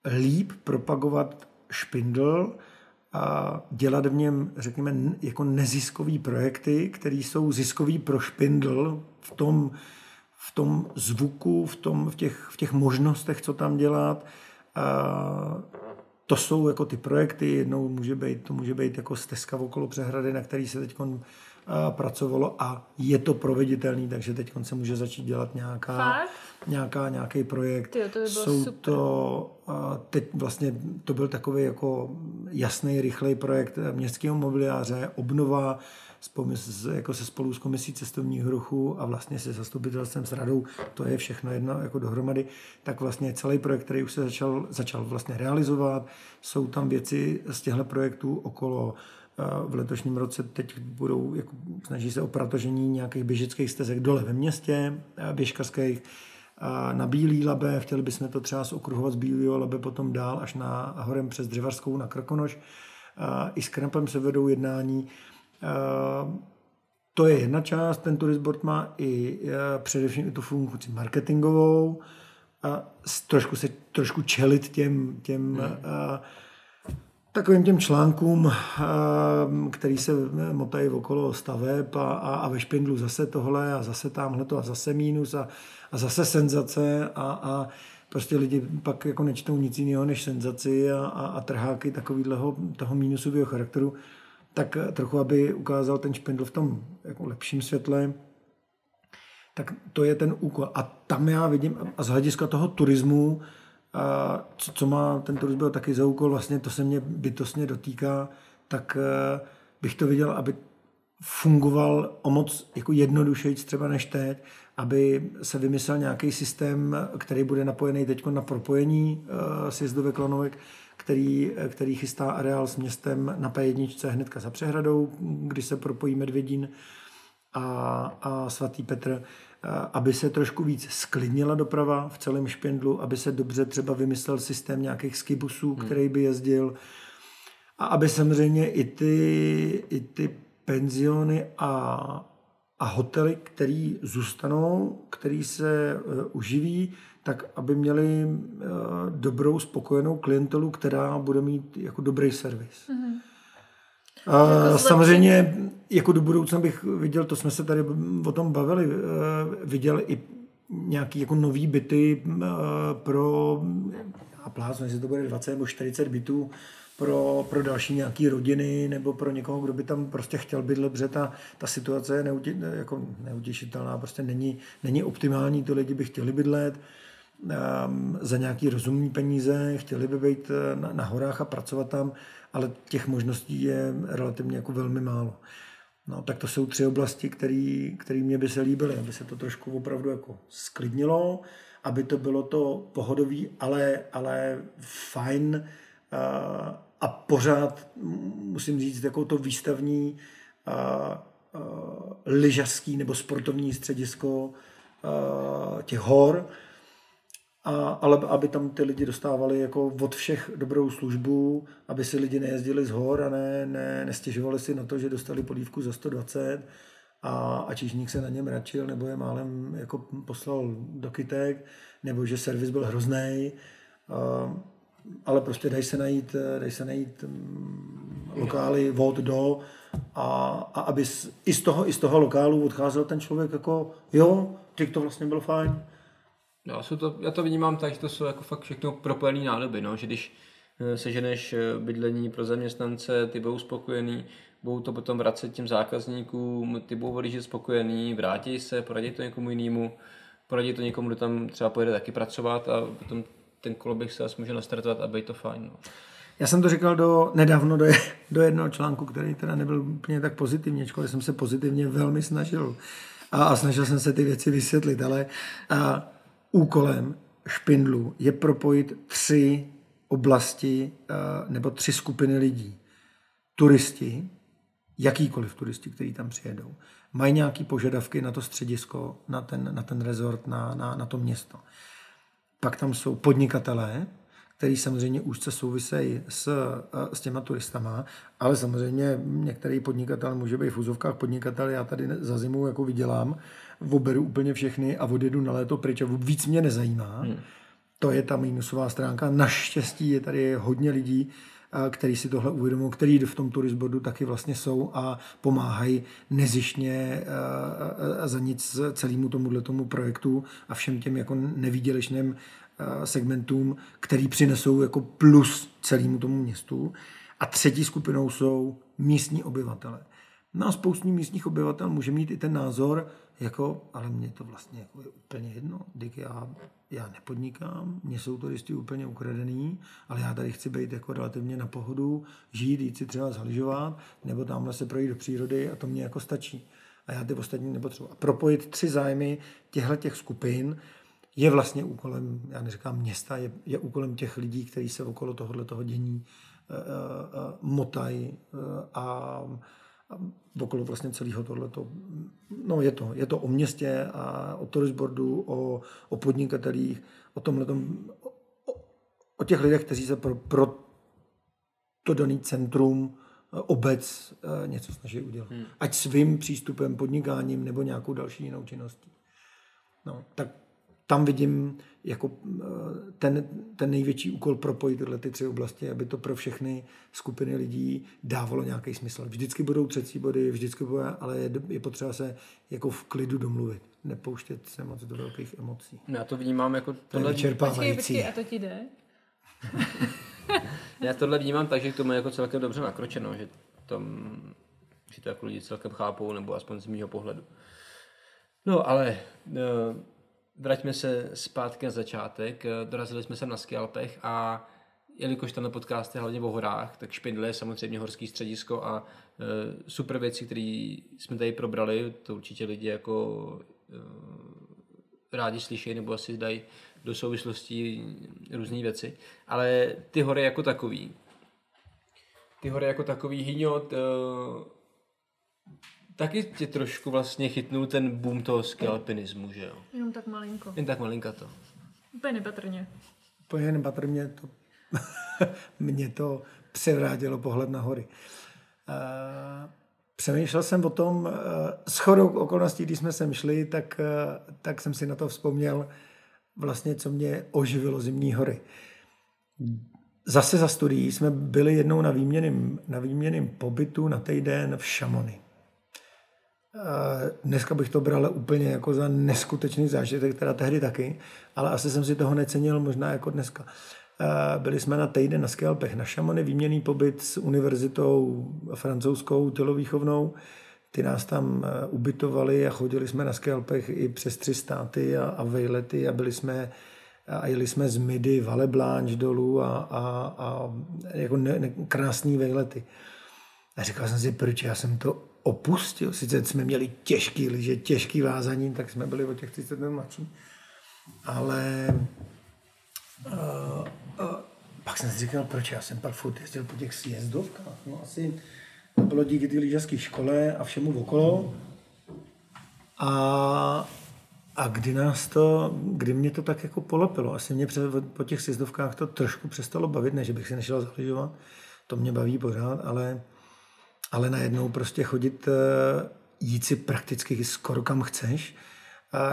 Speaker 4: líp propagovat špindl a dělat v něm, řekněme, jako neziskový projekty, které jsou ziskový pro špindl v tom, v tom zvuku, v, tom, v, těch, v těch možnostech, co tam dělat. A to jsou jako ty projekty, jednou může být, to může být jako stezka okolo přehrady, na který se teď pracovalo a je to proveditelný, takže teď se může začít dělat nějaká, nějaká nějaký projekt.
Speaker 3: Tyjo, to by
Speaker 4: Jsou
Speaker 3: super.
Speaker 4: to, teď vlastně to byl takový jako jasný, rychlej projekt městského mobiliáře, obnova s, jako se spolu s komisí cestovního ruchu a vlastně se zastupitelstvem s radou, to je všechno jedno jako dohromady, tak vlastně celý projekt, který už se začal, začal vlastně realizovat, jsou tam věci z těchto projektů okolo v letošním roce teď budou, jako, snaží se o pratožení nějakých běžeckých stezek dole ve městě, běžkařských, na Bílý labe, chtěli bychom to třeba zokruhovat z Bílého labe potom dál až na horem přes Dřevarskou na Krkonoš. I s Krampem se vedou jednání. To je jedna část, ten Tourisboard má i především i tu funkci marketingovou, a trošku se trošku čelit těm, těm hmm takovým těm článkům, který se motají okolo staveb a, a, a ve špindlu zase tohle a zase tamhle to a zase mínus a, a zase senzace a, a prostě lidi pak jako nečtou nic jiného než senzaci a, a, a trháky takového toho mínusového charakteru, tak trochu, aby ukázal ten špindl v tom jako lepším světle, tak to je ten úkol. A tam já vidím, a z hlediska toho turismu, a co, co má ten turismus taky za úkol, vlastně to se mě bytostně dotýká, tak eh, bych to viděl, aby fungoval o moc jako jednodušeji třeba než teď, aby se vymyslel nějaký systém, který bude napojený teď na propojení uh, sjezdovek Klanovek, který, který chystá areál s městem na P1 hnedka za přehradou, kdy se propojí Medvědín a, a svatý Petr aby se trošku víc sklidnila doprava v celém špindlu, aby se dobře třeba vymyslel systém nějakých skibusů, hmm. který by jezdil a aby samozřejmě i ty, i ty penziony a, a hotely, které zůstanou, který se uh, uživí, tak aby měli uh, dobrou, spokojenou klientelu, která bude mít jako dobrý servis. Mm-hmm. A jako samozřejmě jako do budoucna bych viděl, to jsme se tady o tom bavili, eh, viděl i nějaký jako nový byty eh, pro a plázno, jestli to bude 20 nebo 40 bytů pro, pro další nějaký rodiny nebo pro někoho, kdo by tam prostě chtěl bydlet, protože ta, ta situace je neutě, jako neutěšitelná, prostě není, není optimální, ty lidi by chtěli bydlet um, za nějaký rozumný peníze, chtěli by být eh, na, na horách a pracovat tam, ale těch možností je relativně jako velmi málo. No, tak to jsou tři oblasti, které mě by se líbily, aby se to trošku opravdu jako sklidnilo, aby to bylo to pohodový, ale, ale fajn a, a pořád, musím říct, jako to výstavní a, a, lyžařský nebo sportovní středisko a, těch hor, a, ale aby tam ty lidi dostávali jako od všech dobrou službu, aby si lidi nejezdili z hor a ne, ne, nestěžovali si na to, že dostali polívku za 120 a, a číšník se na něm račil, nebo je málem jako poslal do kytek, nebo že servis byl hrozný. Ale prostě dají se najít, dají se najít mm, lokály od do a, a aby z, i, z toho, i z toho lokálu odcházel ten člověk jako jo, teď to vlastně bylo fajn.
Speaker 2: No, jsou to, já to vnímám tak, že to jsou jako fakt všechno propojené nádoby, no, že když eh, seženeš eh, bydlení pro zaměstnance, ty budou spokojený, budou to potom vracet těm zákazníkům, ty budou odjíždět spokojený, vrátí se, poradí to někomu jinému, poradí to někomu, kdo tam třeba pojede taky pracovat a potom ten koloběh se může nastartovat a být to fajn. No.
Speaker 4: Já jsem to říkal do, nedávno do, do jednoho článku, který teda nebyl úplně tak pozitivně, ačkoliv jsem se pozitivně velmi snažil a, a snažil jsem se ty věci vysvětlit, ale a, úkolem špindlu je propojit tři oblasti a, nebo tři skupiny lidí. Turisti, jakýkoliv turisti, kteří tam přijedou, mají nějaké požadavky na to středisko, na ten, na ten rezort, na, na, na to město. Pak tam jsou podnikatelé, který samozřejmě úzce souvisejí s, s těma turistama, ale samozřejmě některý podnikatel může být v úzovkách podnikatel, já tady za zimu jako vydělám, oberu úplně všechny a odjedu na léto pryč a víc mě nezajímá. Hmm. To je ta minusová stránka. Naštěstí je tady hodně lidí, který si tohle uvědomují, který v tom turistboardu taky vlastně jsou a pomáhají nezišně za nic celému tomuhle tomu projektu a všem těm jako nevýdělečným segmentům, který přinesou jako plus celému tomu městu. A třetí skupinou jsou místní obyvatele. No a spoustu místních obyvatel může mít i ten názor, jako, ale mě to vlastně jako je úplně jedno, když já, já nepodnikám, mě jsou turisti úplně ukradený, ale já tady chci být jako relativně na pohodu, žít, jít si třeba zhaližovat, nebo tamhle se projít do přírody a to mě jako stačí. A já ty ostatní nepotřebuji. A propojit tři zájmy těchto těch skupin je vlastně úkolem, já neříkám města, je, je úkolem těch lidí, kteří se okolo tohohle toho dění uh, uh, motají uh, a okolo vlastně celého tohleto. No je to, je to o městě a o turistboardu, o, o podnikatelích, o tomhle o, o těch lidech, kteří se pro, pro to daný centrum, obec něco snaží udělat. Hmm. Ať svým přístupem, podnikáním nebo nějakou další jinou činností. No, tak tam vidím jako eh, ten, ten největší úkol propojit tyhle ty tři oblasti, aby to pro všechny skupiny lidí dávalo nějaký smysl. Vždycky budou třecí body, vždycky bude, ale je, je potřeba se jako v klidu domluvit, nepouštět se moc do velkých emocí.
Speaker 2: No, já to vnímám jako
Speaker 3: tohle... Počkej, počkej, a to ti jde?
Speaker 2: já tohle vnímám tak, že k tomu je jako celkem dobře nakročeno, že, tam, že to jako lidi celkem chápou, nebo aspoň z mého pohledu. No ale uh, vraťme se zpátky na začátek. Dorazili jsme se na Skialpech a jelikož ten podcast je hlavně o horách, tak Špindle je samozřejmě horský středisko a e, super věci, které jsme tady probrali, to určitě lidi jako e, rádi slyší nebo asi dají do souvislostí různé věci. Ale ty hory jako takový, ty hory jako takový, Hyňot, e, taky tě trošku vlastně chytnul ten boom toho skalpinismu, že jo?
Speaker 3: Jenom tak malinko.
Speaker 2: Jen tak malinka to.
Speaker 3: Úplně nepatrně.
Speaker 4: Úplně nepatrně to mě to převrátilo pohled na hory. Uh, přemýšlel jsem o tom, uh, s chodou okolností, když jsme sem šli, tak, uh, tak jsem si na to vzpomněl vlastně, co mě oživilo zimní hory. Zase za studií jsme byli jednou na výměným, na výměným pobytu na týden v Šamony. Dneska bych to bral úplně jako za neskutečný zážitek, teda tehdy taky, ale asi jsem si toho necenil možná jako dneska. Eh, byli jsme na týden na Skelpech na Šamony, výměný pobyt s univerzitou francouzskou tělovýchovnou. Ty nás tam eh, ubytovali a chodili jsme na Skelpech i přes tři státy a, a vejlety a byli jsme a jeli jsme z Midy, Vale Blanche dolů a, a, a jako ne, ne, krásný vejlety. A říkal jsem si, proč já jsem to opustil. Sice jsme měli těžký liže, těžký vázaní, tak jsme byli o těch 30 let mladší. Ale uh, uh, pak jsem si říkal, proč já jsem pak furt jezdil po těch sjezdovkách. No asi to bylo díky té lyžařské škole a všemu okolo. A, a kdy nás to, kdy mě to tak jako polepilo, asi mě před, po těch sjezdovkách to trošku přestalo bavit, ne, že bych si nešel zaližovat, to mě baví pořád, ale, ale najednou prostě chodit, eh, jít si prakticky skoro kam chceš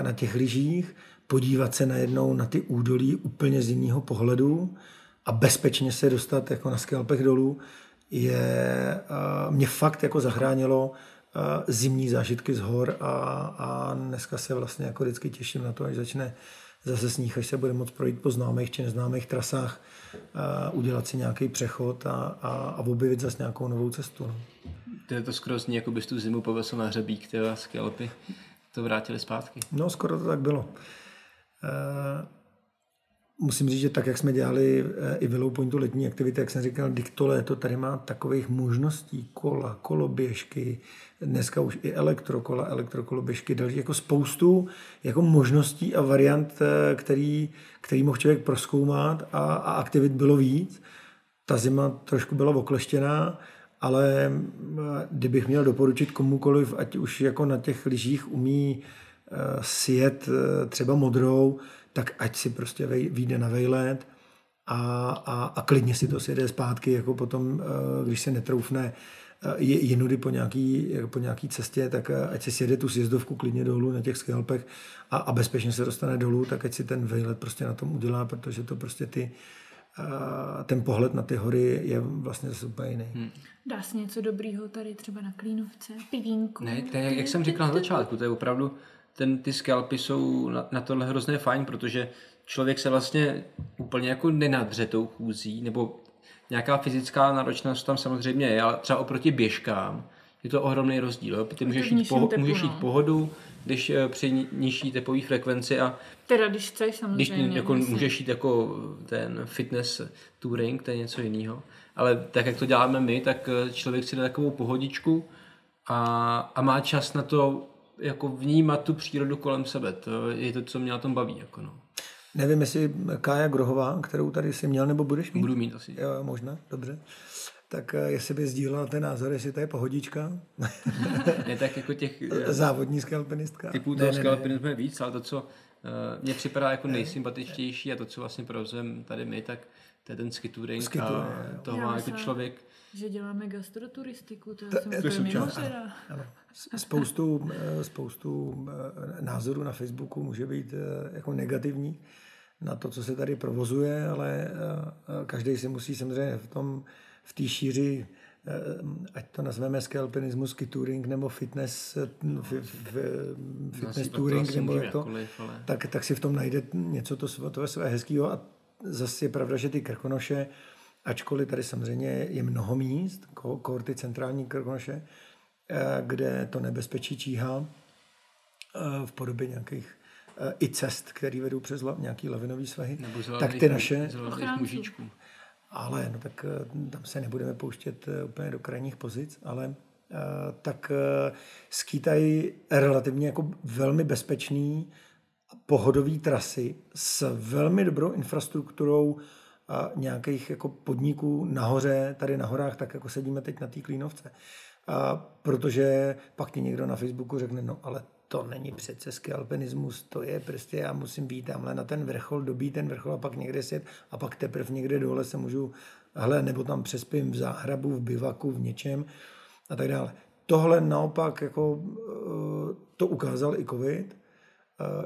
Speaker 4: na těch lyžích, podívat se najednou na ty údolí úplně z jiného pohledu a bezpečně se dostat jako na skalpech dolů, je, mě fakt jako zachránilo zimní zážitky z hor a, a dneska se vlastně jako vždycky těším na to, až začne zase sníh, až se bude moct projít po známých či neznámých trasách, a udělat si nějaký přechod a, a, a objevit zase nějakou novou cestu. No.
Speaker 2: To je to skoro zní, jako bys tu zimu povesl na hřebík, ty skalpy to vrátili zpátky.
Speaker 4: No, skoro to tak bylo. Musím říct, že tak, jak jsme dělali eh, i Willow Pointu letní aktivity, jak jsem říkal, to léto tady má takových možností, kola, koloběžky, dneska už i elektrokola, elektrokoloběžky, další, jako spoustu jako možností a variant, eh, který, který mohl člověk proskoumat a, a aktivit bylo víc. Ta zima trošku byla okleštěná, ale eh, kdybych měl doporučit komukoliv, ať už jako na těch lyžích umí sjet třeba modrou, tak ať si prostě vyjde na vejlet a, a, a klidně si to sjede zpátky, jako potom, eh, když se netroufne eh, jinudy po nějaký, jako po nějaký cestě, tak eh, ať si sjede tu sjezdovku klidně dolů na těch skalpech a, a bezpečně se dostane dolů, tak ať si ten vejlet prostě na tom udělá, protože to prostě ty, ten pohled na ty hory je vlastně zase úplně jiný. Hmm.
Speaker 3: Dá se něco dobrýho tady třeba na Klínovce, pivínku?
Speaker 2: Ne, to je, jak jsem říkal na začátku, to je opravdu ten, ty skalpy jsou na, na tohle hrozně fajn, protože člověk se vlastně úplně jako nenadře tou chůzí, nebo nějaká fyzická náročnost tam samozřejmě je, ale třeba oproti běžkám je to ohromný rozdíl. Jo? Ty můžeš jít, po, tepu, můžeš jít no. pohodu, když eh, při nižší tepové frekvenci a
Speaker 3: teda když chceš samozřejmě.
Speaker 2: Když jako můžeš jít jako ten fitness touring, to je něco jiného. Ale tak, jak to děláme my, tak eh, člověk si dá takovou pohodičku a, a má čas na to jako vnímat tu přírodu kolem sebe. To je to, co mě na tom baví. Jako no.
Speaker 4: Nevím, jestli Kája Grohová, kterou tady jsi měl, nebo budeš mít?
Speaker 2: Budu mít asi.
Speaker 4: Jo, možná, dobře. Tak eh, jestli by sdílela ten názor, jestli to je pohodička.
Speaker 2: ne, tak jako těch...
Speaker 4: Eh, závodní skalpinistka.
Speaker 2: Typů toho skalpinismu je víc, ale to, co uh, mně připadá jako nejsympatičtější a to, co vlastně provozujeme tady my, tak to je ten skitouring Skitu, a toho má jako člověk
Speaker 3: že děláme gastroturistiku, to, to, to, to je
Speaker 4: součást. Ano. Spoustu, eh, spoustu eh, názorů na Facebooku může být eh, jako negativní na to, co se tady provozuje, ale každý si musí samozřejmě v tom, v té šíři ať to nazveme skalpinismus, touring nebo fitness, f, f, fitness touring, nebo jak to, ale... tak, tak si v tom najde něco to, to své hezkého a zase je pravda, že ty krkonoše ačkoliv tady samozřejmě je mnoho míst, kohorty centrální Krkonoše, eh, kde to nebezpečí číhá eh, v podobě nějakých eh, i cest, které vedou přes nějaký lavinový svahy,
Speaker 2: Nebo
Speaker 4: tak ty naše...
Speaker 2: mužičků.
Speaker 4: Ale no tak tam se nebudeme pouštět úplně do krajních pozic, ale tak skýtají relativně jako velmi bezpečný pohodový trasy s velmi dobrou infrastrukturou a nějakých jako podniků nahoře, tady na horách, tak jako sedíme teď na té klínovce. A protože pak ti někdo na Facebooku řekne, no ale to není přece alpinismus, to je prostě, já musím být tamhle na ten vrchol, dobít ten vrchol a pak někde sjet a pak teprve někde dole se můžu, hele, nebo tam přespím v záhrabu, v bivaku, v něčem a tak dále. Tohle naopak jako eh, to ukázal i covid,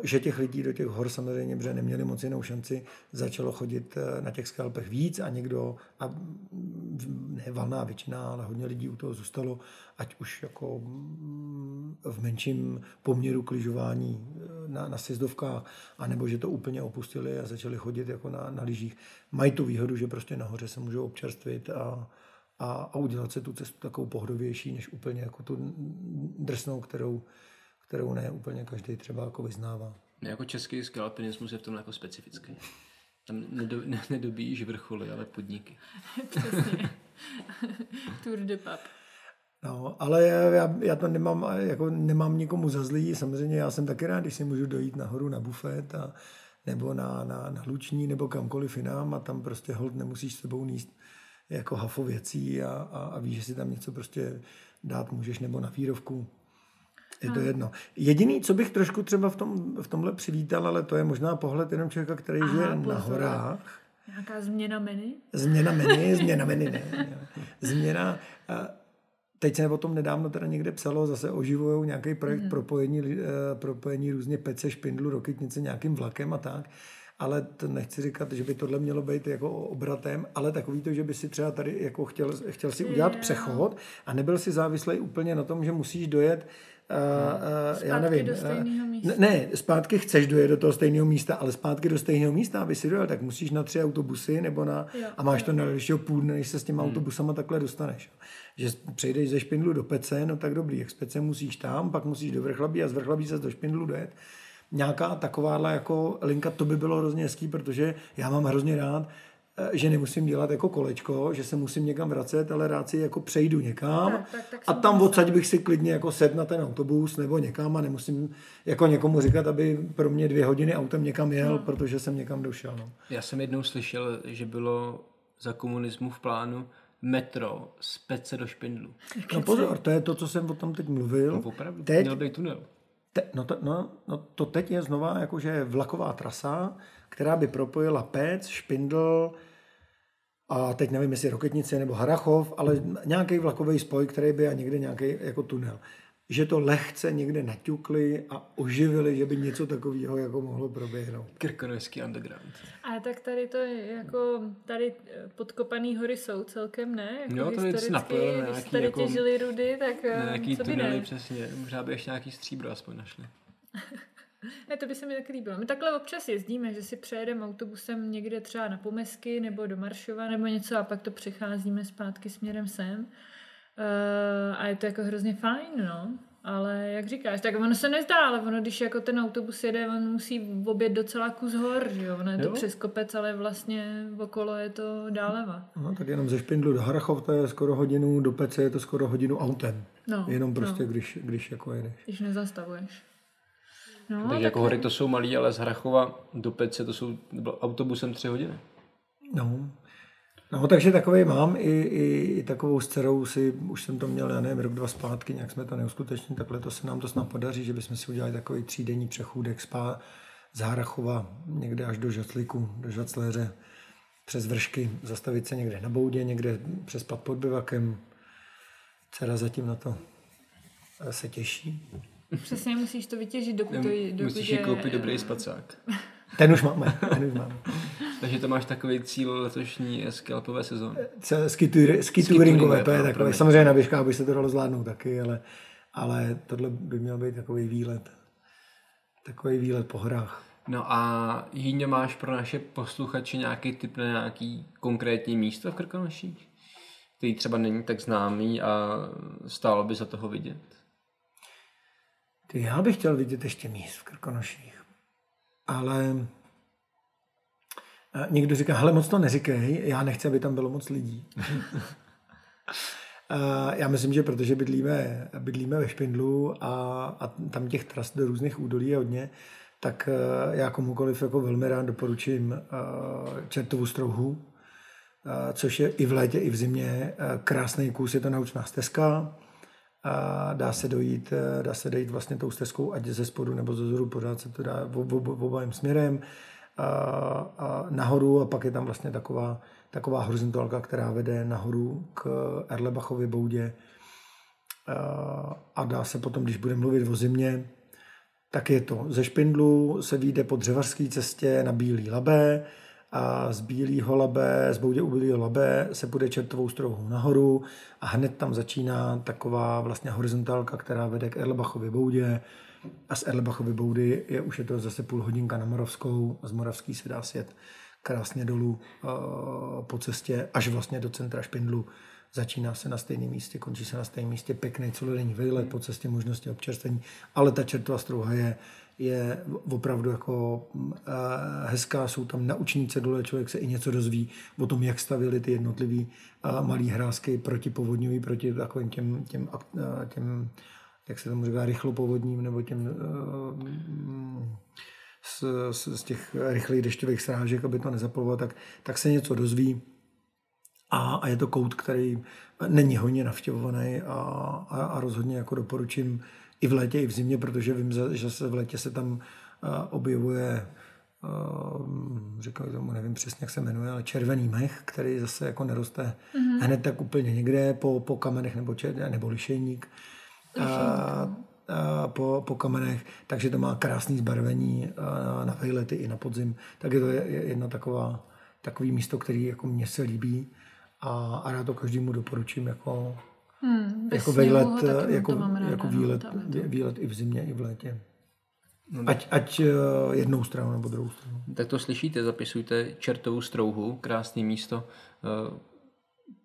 Speaker 4: že těch lidí do těch hor samozřejmě, protože neměli moc jinou šanci, začalo chodit eh, na těch skalpech víc a někdo, a mm, ne valná většina, ale hodně lidí u toho zůstalo, ať už jako mm, v menším poměru kližování eh, na, na sjezdovkách, anebo že to úplně opustili a začali chodit jako na, na lyžích. Mají tu výhodu, že prostě nahoře se můžou občerstvit a, a, a udělat se tu cestu takovou pohodovější, než úplně jako tu drsnou, kterou, kterou ne úplně každý třeba jako vyznává.
Speaker 2: Jako český skalpinismus je v tom jako specifický. Tam nedo, ne, nedobíjíš vrcholy, ale podniky.
Speaker 3: Přesně. Tour de pub.
Speaker 4: No, ale já, já to nemám, jako nemám nikomu za zlý. Samozřejmě já jsem taky rád, když si můžu dojít nahoru na bufet a, nebo na, na, na Luční nebo kamkoliv jinam a tam prostě hold nemusíš s sebou níst jako hafo věcí a, a, a víš, že si tam něco prostě dát můžeš nebo na výrovku. Je to jedno. Jediný, co bych trošku třeba v, tom, v tomhle přivítal, ale to je možná pohled jenom člověka, který
Speaker 3: Aha,
Speaker 4: žije na horách.
Speaker 3: Nějaká změna menu?
Speaker 4: Změna menu, změna menu, ne. Změna, teď se o tom nedávno teda někde psalo, zase oživují nějaký projekt mm. propojení, eh, propojení různě pece, špindlu, rokytnice nějakým vlakem a tak. Ale to nechci říkat, že by tohle mělo být jako obratem, ale takový to, že by si třeba tady jako chtěl, chtěl si udělat přechod a nebyl si závislý úplně na tom, že musíš dojet já
Speaker 3: Zpátky
Speaker 4: nevím.
Speaker 3: do
Speaker 4: eh,
Speaker 3: stejného místa.
Speaker 4: Ne, ne, zpátky chceš dojet do toho stejného místa, ale zpátky do stejného místa, aby si dojel, tak musíš na tři autobusy nebo na,
Speaker 3: Jo,
Speaker 4: a máš
Speaker 3: jo.
Speaker 4: to na dalšího půl dne, než se s těma autobusama takhle dostaneš. Že přejdeš ze Špindlu do Pece, no tak dobrý, jak z Pece musíš tam, pak musíš do Vrchlabí a z Vrchlabí se do Špindlu dojet. Nějaká takováhle jako linka, to by bylo hrozně hezký, protože já mám hrozně rád, eh, že nemusím dělat jako kolečko, že se musím někam vracet, ale rád si jako přejdu někam
Speaker 3: Tak, tak, tak
Speaker 4: a tam odsaď bych si klidně jako sedl na ten autobus nebo někam a nemusím jako někomu říkat, aby pro mě dvě hodiny autem někam jel, protože jsem někam došel. No.
Speaker 2: Já jsem jednou slyšel, že bylo za komunismu v plánu metro z Pece do Špindlu.
Speaker 4: no pozor, to je to, co jsem o tom teď mluvil.
Speaker 2: No, opravdu,
Speaker 4: Teď,
Speaker 2: měl být tunel.
Speaker 4: te, no, to, no, no, to teď je znova jakože vlaková trasa, která by propojila Pec, Špindl, a teď nevím, jestli Roketnice nebo Harachov, ale nějaký vlakový spoj, který by a někde nějaký jako tunel. Že to lehce někde naťukli a oživili, že by něco takového jako mohlo proběhnout.
Speaker 2: Krkonožský underground.
Speaker 3: A tak tady to je jako, tady eh, podkopaný hory jsou celkem, ne? Jako
Speaker 2: Jo, tady si
Speaker 3: historicky,
Speaker 2: napojili na
Speaker 3: když
Speaker 2: nějaký
Speaker 3: tady
Speaker 2: jako-
Speaker 3: těžili rudy, tak eh,
Speaker 2: Na nějaký
Speaker 3: co by
Speaker 2: tunely
Speaker 3: ne?
Speaker 2: přesně. Možná by ještě nějaký stříbro aspoň našli.
Speaker 3: Ne, to by se mi tak líbilo. My takhle občas jezdíme, že si přejedeme autobusem někde třeba na Pomesky nebo do Maršova nebo něco a pak to přecházíme zpátky směrem sem. Uh, a je to jako hrozně fajn, no. Ale jak říkáš, tak ono se nezdá, ale ono, když jako ten autobus jede, on musí obět docela kus hor, že jo? Ono je to
Speaker 2: Jo.
Speaker 3: přes kopec, ale vlastně okolo je to dáleva.
Speaker 4: No, tak jenom ze Špindlu do Harachov to je skoro hodinu, do Pece je to skoro hodinu autem.
Speaker 3: No,
Speaker 4: Jenom prostě,
Speaker 3: no.
Speaker 4: když, když jako jedeš.
Speaker 3: Když nezastavuješ. No,
Speaker 2: Takže
Speaker 3: tak
Speaker 2: jako hory to jsou malý, ale z Hrachova do Pece to jsou autobusem tři hodiny.
Speaker 4: No. No, takže takový mám i, i, i takovou s dcerou si, už jsem to měl, já nevím, rok, dva zpátky, nějak jsme to neuskutečnili, takhle to se nám to snad podaří, že bychom si udělali takový třídenní přechůdek spa z Harachova někde až do Žaclíku, do Žacléře, přes vršky, zastavit se někde na boudě, někde přespat pod bivakem. Dcera zatím na to eh, se těší.
Speaker 3: Přesně musíš to vytěžit, dokud to dokud
Speaker 2: Musíš
Speaker 3: je,
Speaker 2: si koupit dobrý spacák.
Speaker 4: Ten už máme, ten už máme.
Speaker 2: Takže to máš takový cíl letošní scalpové sezóny.
Speaker 4: Ce- Ski, ski touringové, to je takové. Samozřejmě na běžkách by se to dalo zvládnout taky, ale, ale tohle by měl být takový výlet. Takový výlet po horách.
Speaker 2: No a Jíňo, máš pro naše posluchače nějaký tip na nějaký konkrétní místo v Krkonoších? Který třeba není tak známý a stálo by za toho vidět.
Speaker 4: Ty, já bych chtěl vidět ještě míst v Krkonoších. Ale a někdo říká, hele, moc to neříkej, já nechci, aby tam bylo moc lidí. A já myslím, že protože bydlíme, bydlíme ve Špindlu a, a tam těch tras do různých údolí je hodně, tak eh, já komukoliv jako velmi rád doporučím Čertovu strouhu, což je i v létě, i v zimě krásný kus, je to naučná stezka, a dá se dojít, eh, dá se dojít vlastně tou stezkou, ať ze spodu nebo ze zhoru, pořád se to dá obojím směrem a, a nahoru a pak je tam vlastně taková, taková horizontálka, která vede nahoru k Erlebachově boudě a, a dá se potom, když budeme mluvit o zimě, tak je to. Ze Špindlu se vyjde po dřevařské cestě na Bílý Labé a z Bílého Labé, z Boudě u Bílého Labé se půjde čertovou strouhou nahoru a hned tam začíná taková vlastně horizontálka, která vede k Erlebachově Boudě. A z Erlebachovy Boudy je už je to zase půl hodinka na Moravskou a z Moravský se dá sjet krásně dolů uh, po cestě až vlastně do centra Špindlu. Začíná se na stejném místě, končí se na stejném místě, pěkný celodenní výlet, po cestě možnosti občerstvení, ale ta čertová strouha je, je opravdu jako uh, hezká, jsou tam nauční cedule, člověk se i něco dozví o tom, jak stavili ty jednotlivý uh, malý hrázky protipovodňový, proti takovým těm, těm, uh, těm jak se tomu říká, rychlopovodním nebo těm uh, z, z, z těch rychlých dešťových srážek, aby to nezaplavilo, tak, tak se něco dozví. A, a je to kout, který není hodně navštěvovaný a, a, a rozhodně jako doporučím i v létě, i v zimě, protože vím, že se v létě se tam objevuje říkám tomu, nevím přesně, jak se jmenuje, ale červený mech, který zase jako neroste mm-hmm. hned tak úplně někde po, po kamenech nebo, čer, nebo lišejník. lišejník. A, no po, po kamenech, takže to má krásný zbarvení na výlety i na podzim. Tak je to jedno taková, takový místo, který jako mně se líbí a, a rád to každému doporučím jako, hmm, jako výlet, jako, jako no, výlet, výlet i v zimě, i v létě. No, ať, ať e, jednou stranu nebo druhou stranu.
Speaker 2: Tak to slyšíte, zapisujte čertovou strouhu, krásné místo e,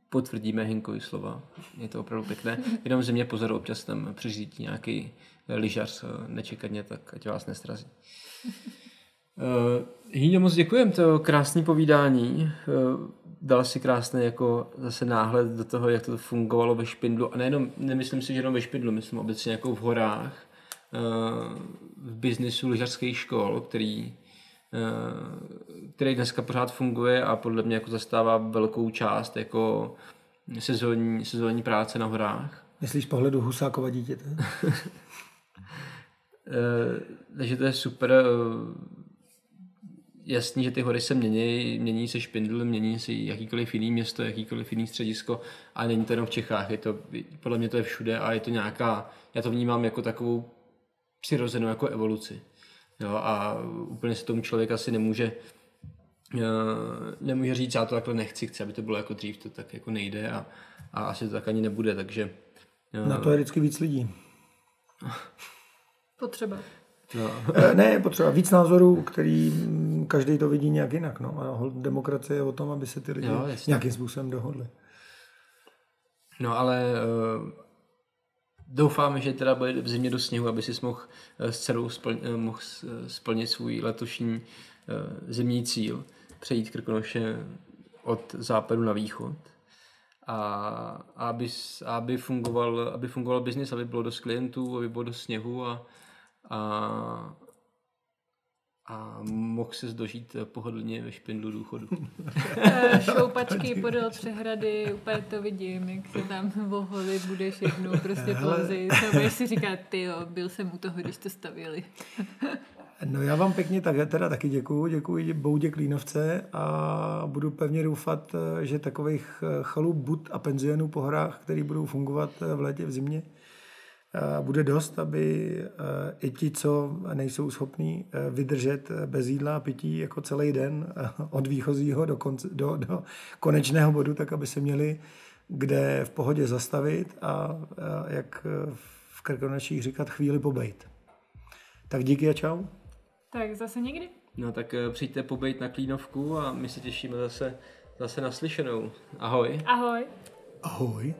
Speaker 2: potvrdíme Hinkovi slova. Je to opravdu pěkné. Jenom země pozoru občas tam přežít nějaký lyžař nečekadně, tak ať vás nestrazí. Uh, Hýňo, moc děkujem, to krásné povídání. Uh, dal si krásný jako zase náhled do toho, jak to fungovalo ve Špindlu. A nejenom, nemyslím si, že jenom ve Špindlu, myslím obecně jako v horách, uh, v biznisu lyžařských škol, který Eh, který dneska pořád funguje a podle mě jako zastává velkou část jako sezónní, sezónní práce na horách.
Speaker 4: Myslíš z pohledu Husákova dítěte?
Speaker 2: Eh, takže to je super. Eh, jasný, že ty hory se mění, mění se špindl, mění se jakýkoliv jiný město, jakýkoliv jiný středisko a není to jenom v Čechách, je to, podle mě to je všude a je to nějaká, já to vnímám jako takovou přirozenou jako evoluci. Jo, a úplně se tomu člověk asi nemůže uh, nemůže říct, já to takhle nechci, chci, aby to bylo jako dřív, to tak jako nejde a, a asi to tak ani nebude, takže...
Speaker 4: Uh, Na to je vždycky víc lidí.
Speaker 3: Potřeba.
Speaker 4: No. ne, potřeba víc názorů, který mm, každý to vidí nějak jinak. No. A demokracie je o tom, aby se ty lidi jo, nějakým způsobem dohodli.
Speaker 2: No ale uh, Doufáme, že teda bude v zimě do sněhu, aby si mohl eh, s dcerou splň, eh, mohl eh, splnit svůj letošní zimní cíl, přejít Krkonoše od západu na východ a aby, aby, fungoval, aby fungoval biznis, aby bylo dost klientů, aby bylo dost sněhu a, a a mohl se dožít pohodlně ve špindlu důchodu.
Speaker 3: Eh, šoupačky podél přehrady, úplně to vidím, jak se tam voholi budeš jednou prostě plazit. A budeš si říkat, ty jo, byl jsem u toho, když to stavili.
Speaker 4: No já vám pěkně tak, teda taky děkuju, děkuji Boudě Klínovce a budu pevně doufat, že takových chalup, bud a penzionů po horách, který budou fungovat v létě, v zimě, bude dost, aby eh, i ti, co nejsou schopní eh, vydržet eh, bez jídla a pití jako celý den od výchozího do, konce, do, do konečného bodu, tak aby se měli kde v pohodě zastavit a jak v Krkonoších říkat chvíli pobejt. Tak díky a čau.
Speaker 3: Tak zase někdy.
Speaker 2: No tak přijďte pobejt na Klínovku a my se těšíme zase, zase naslyšenou. Ahoj.
Speaker 3: Ahoj.
Speaker 4: Ahoj.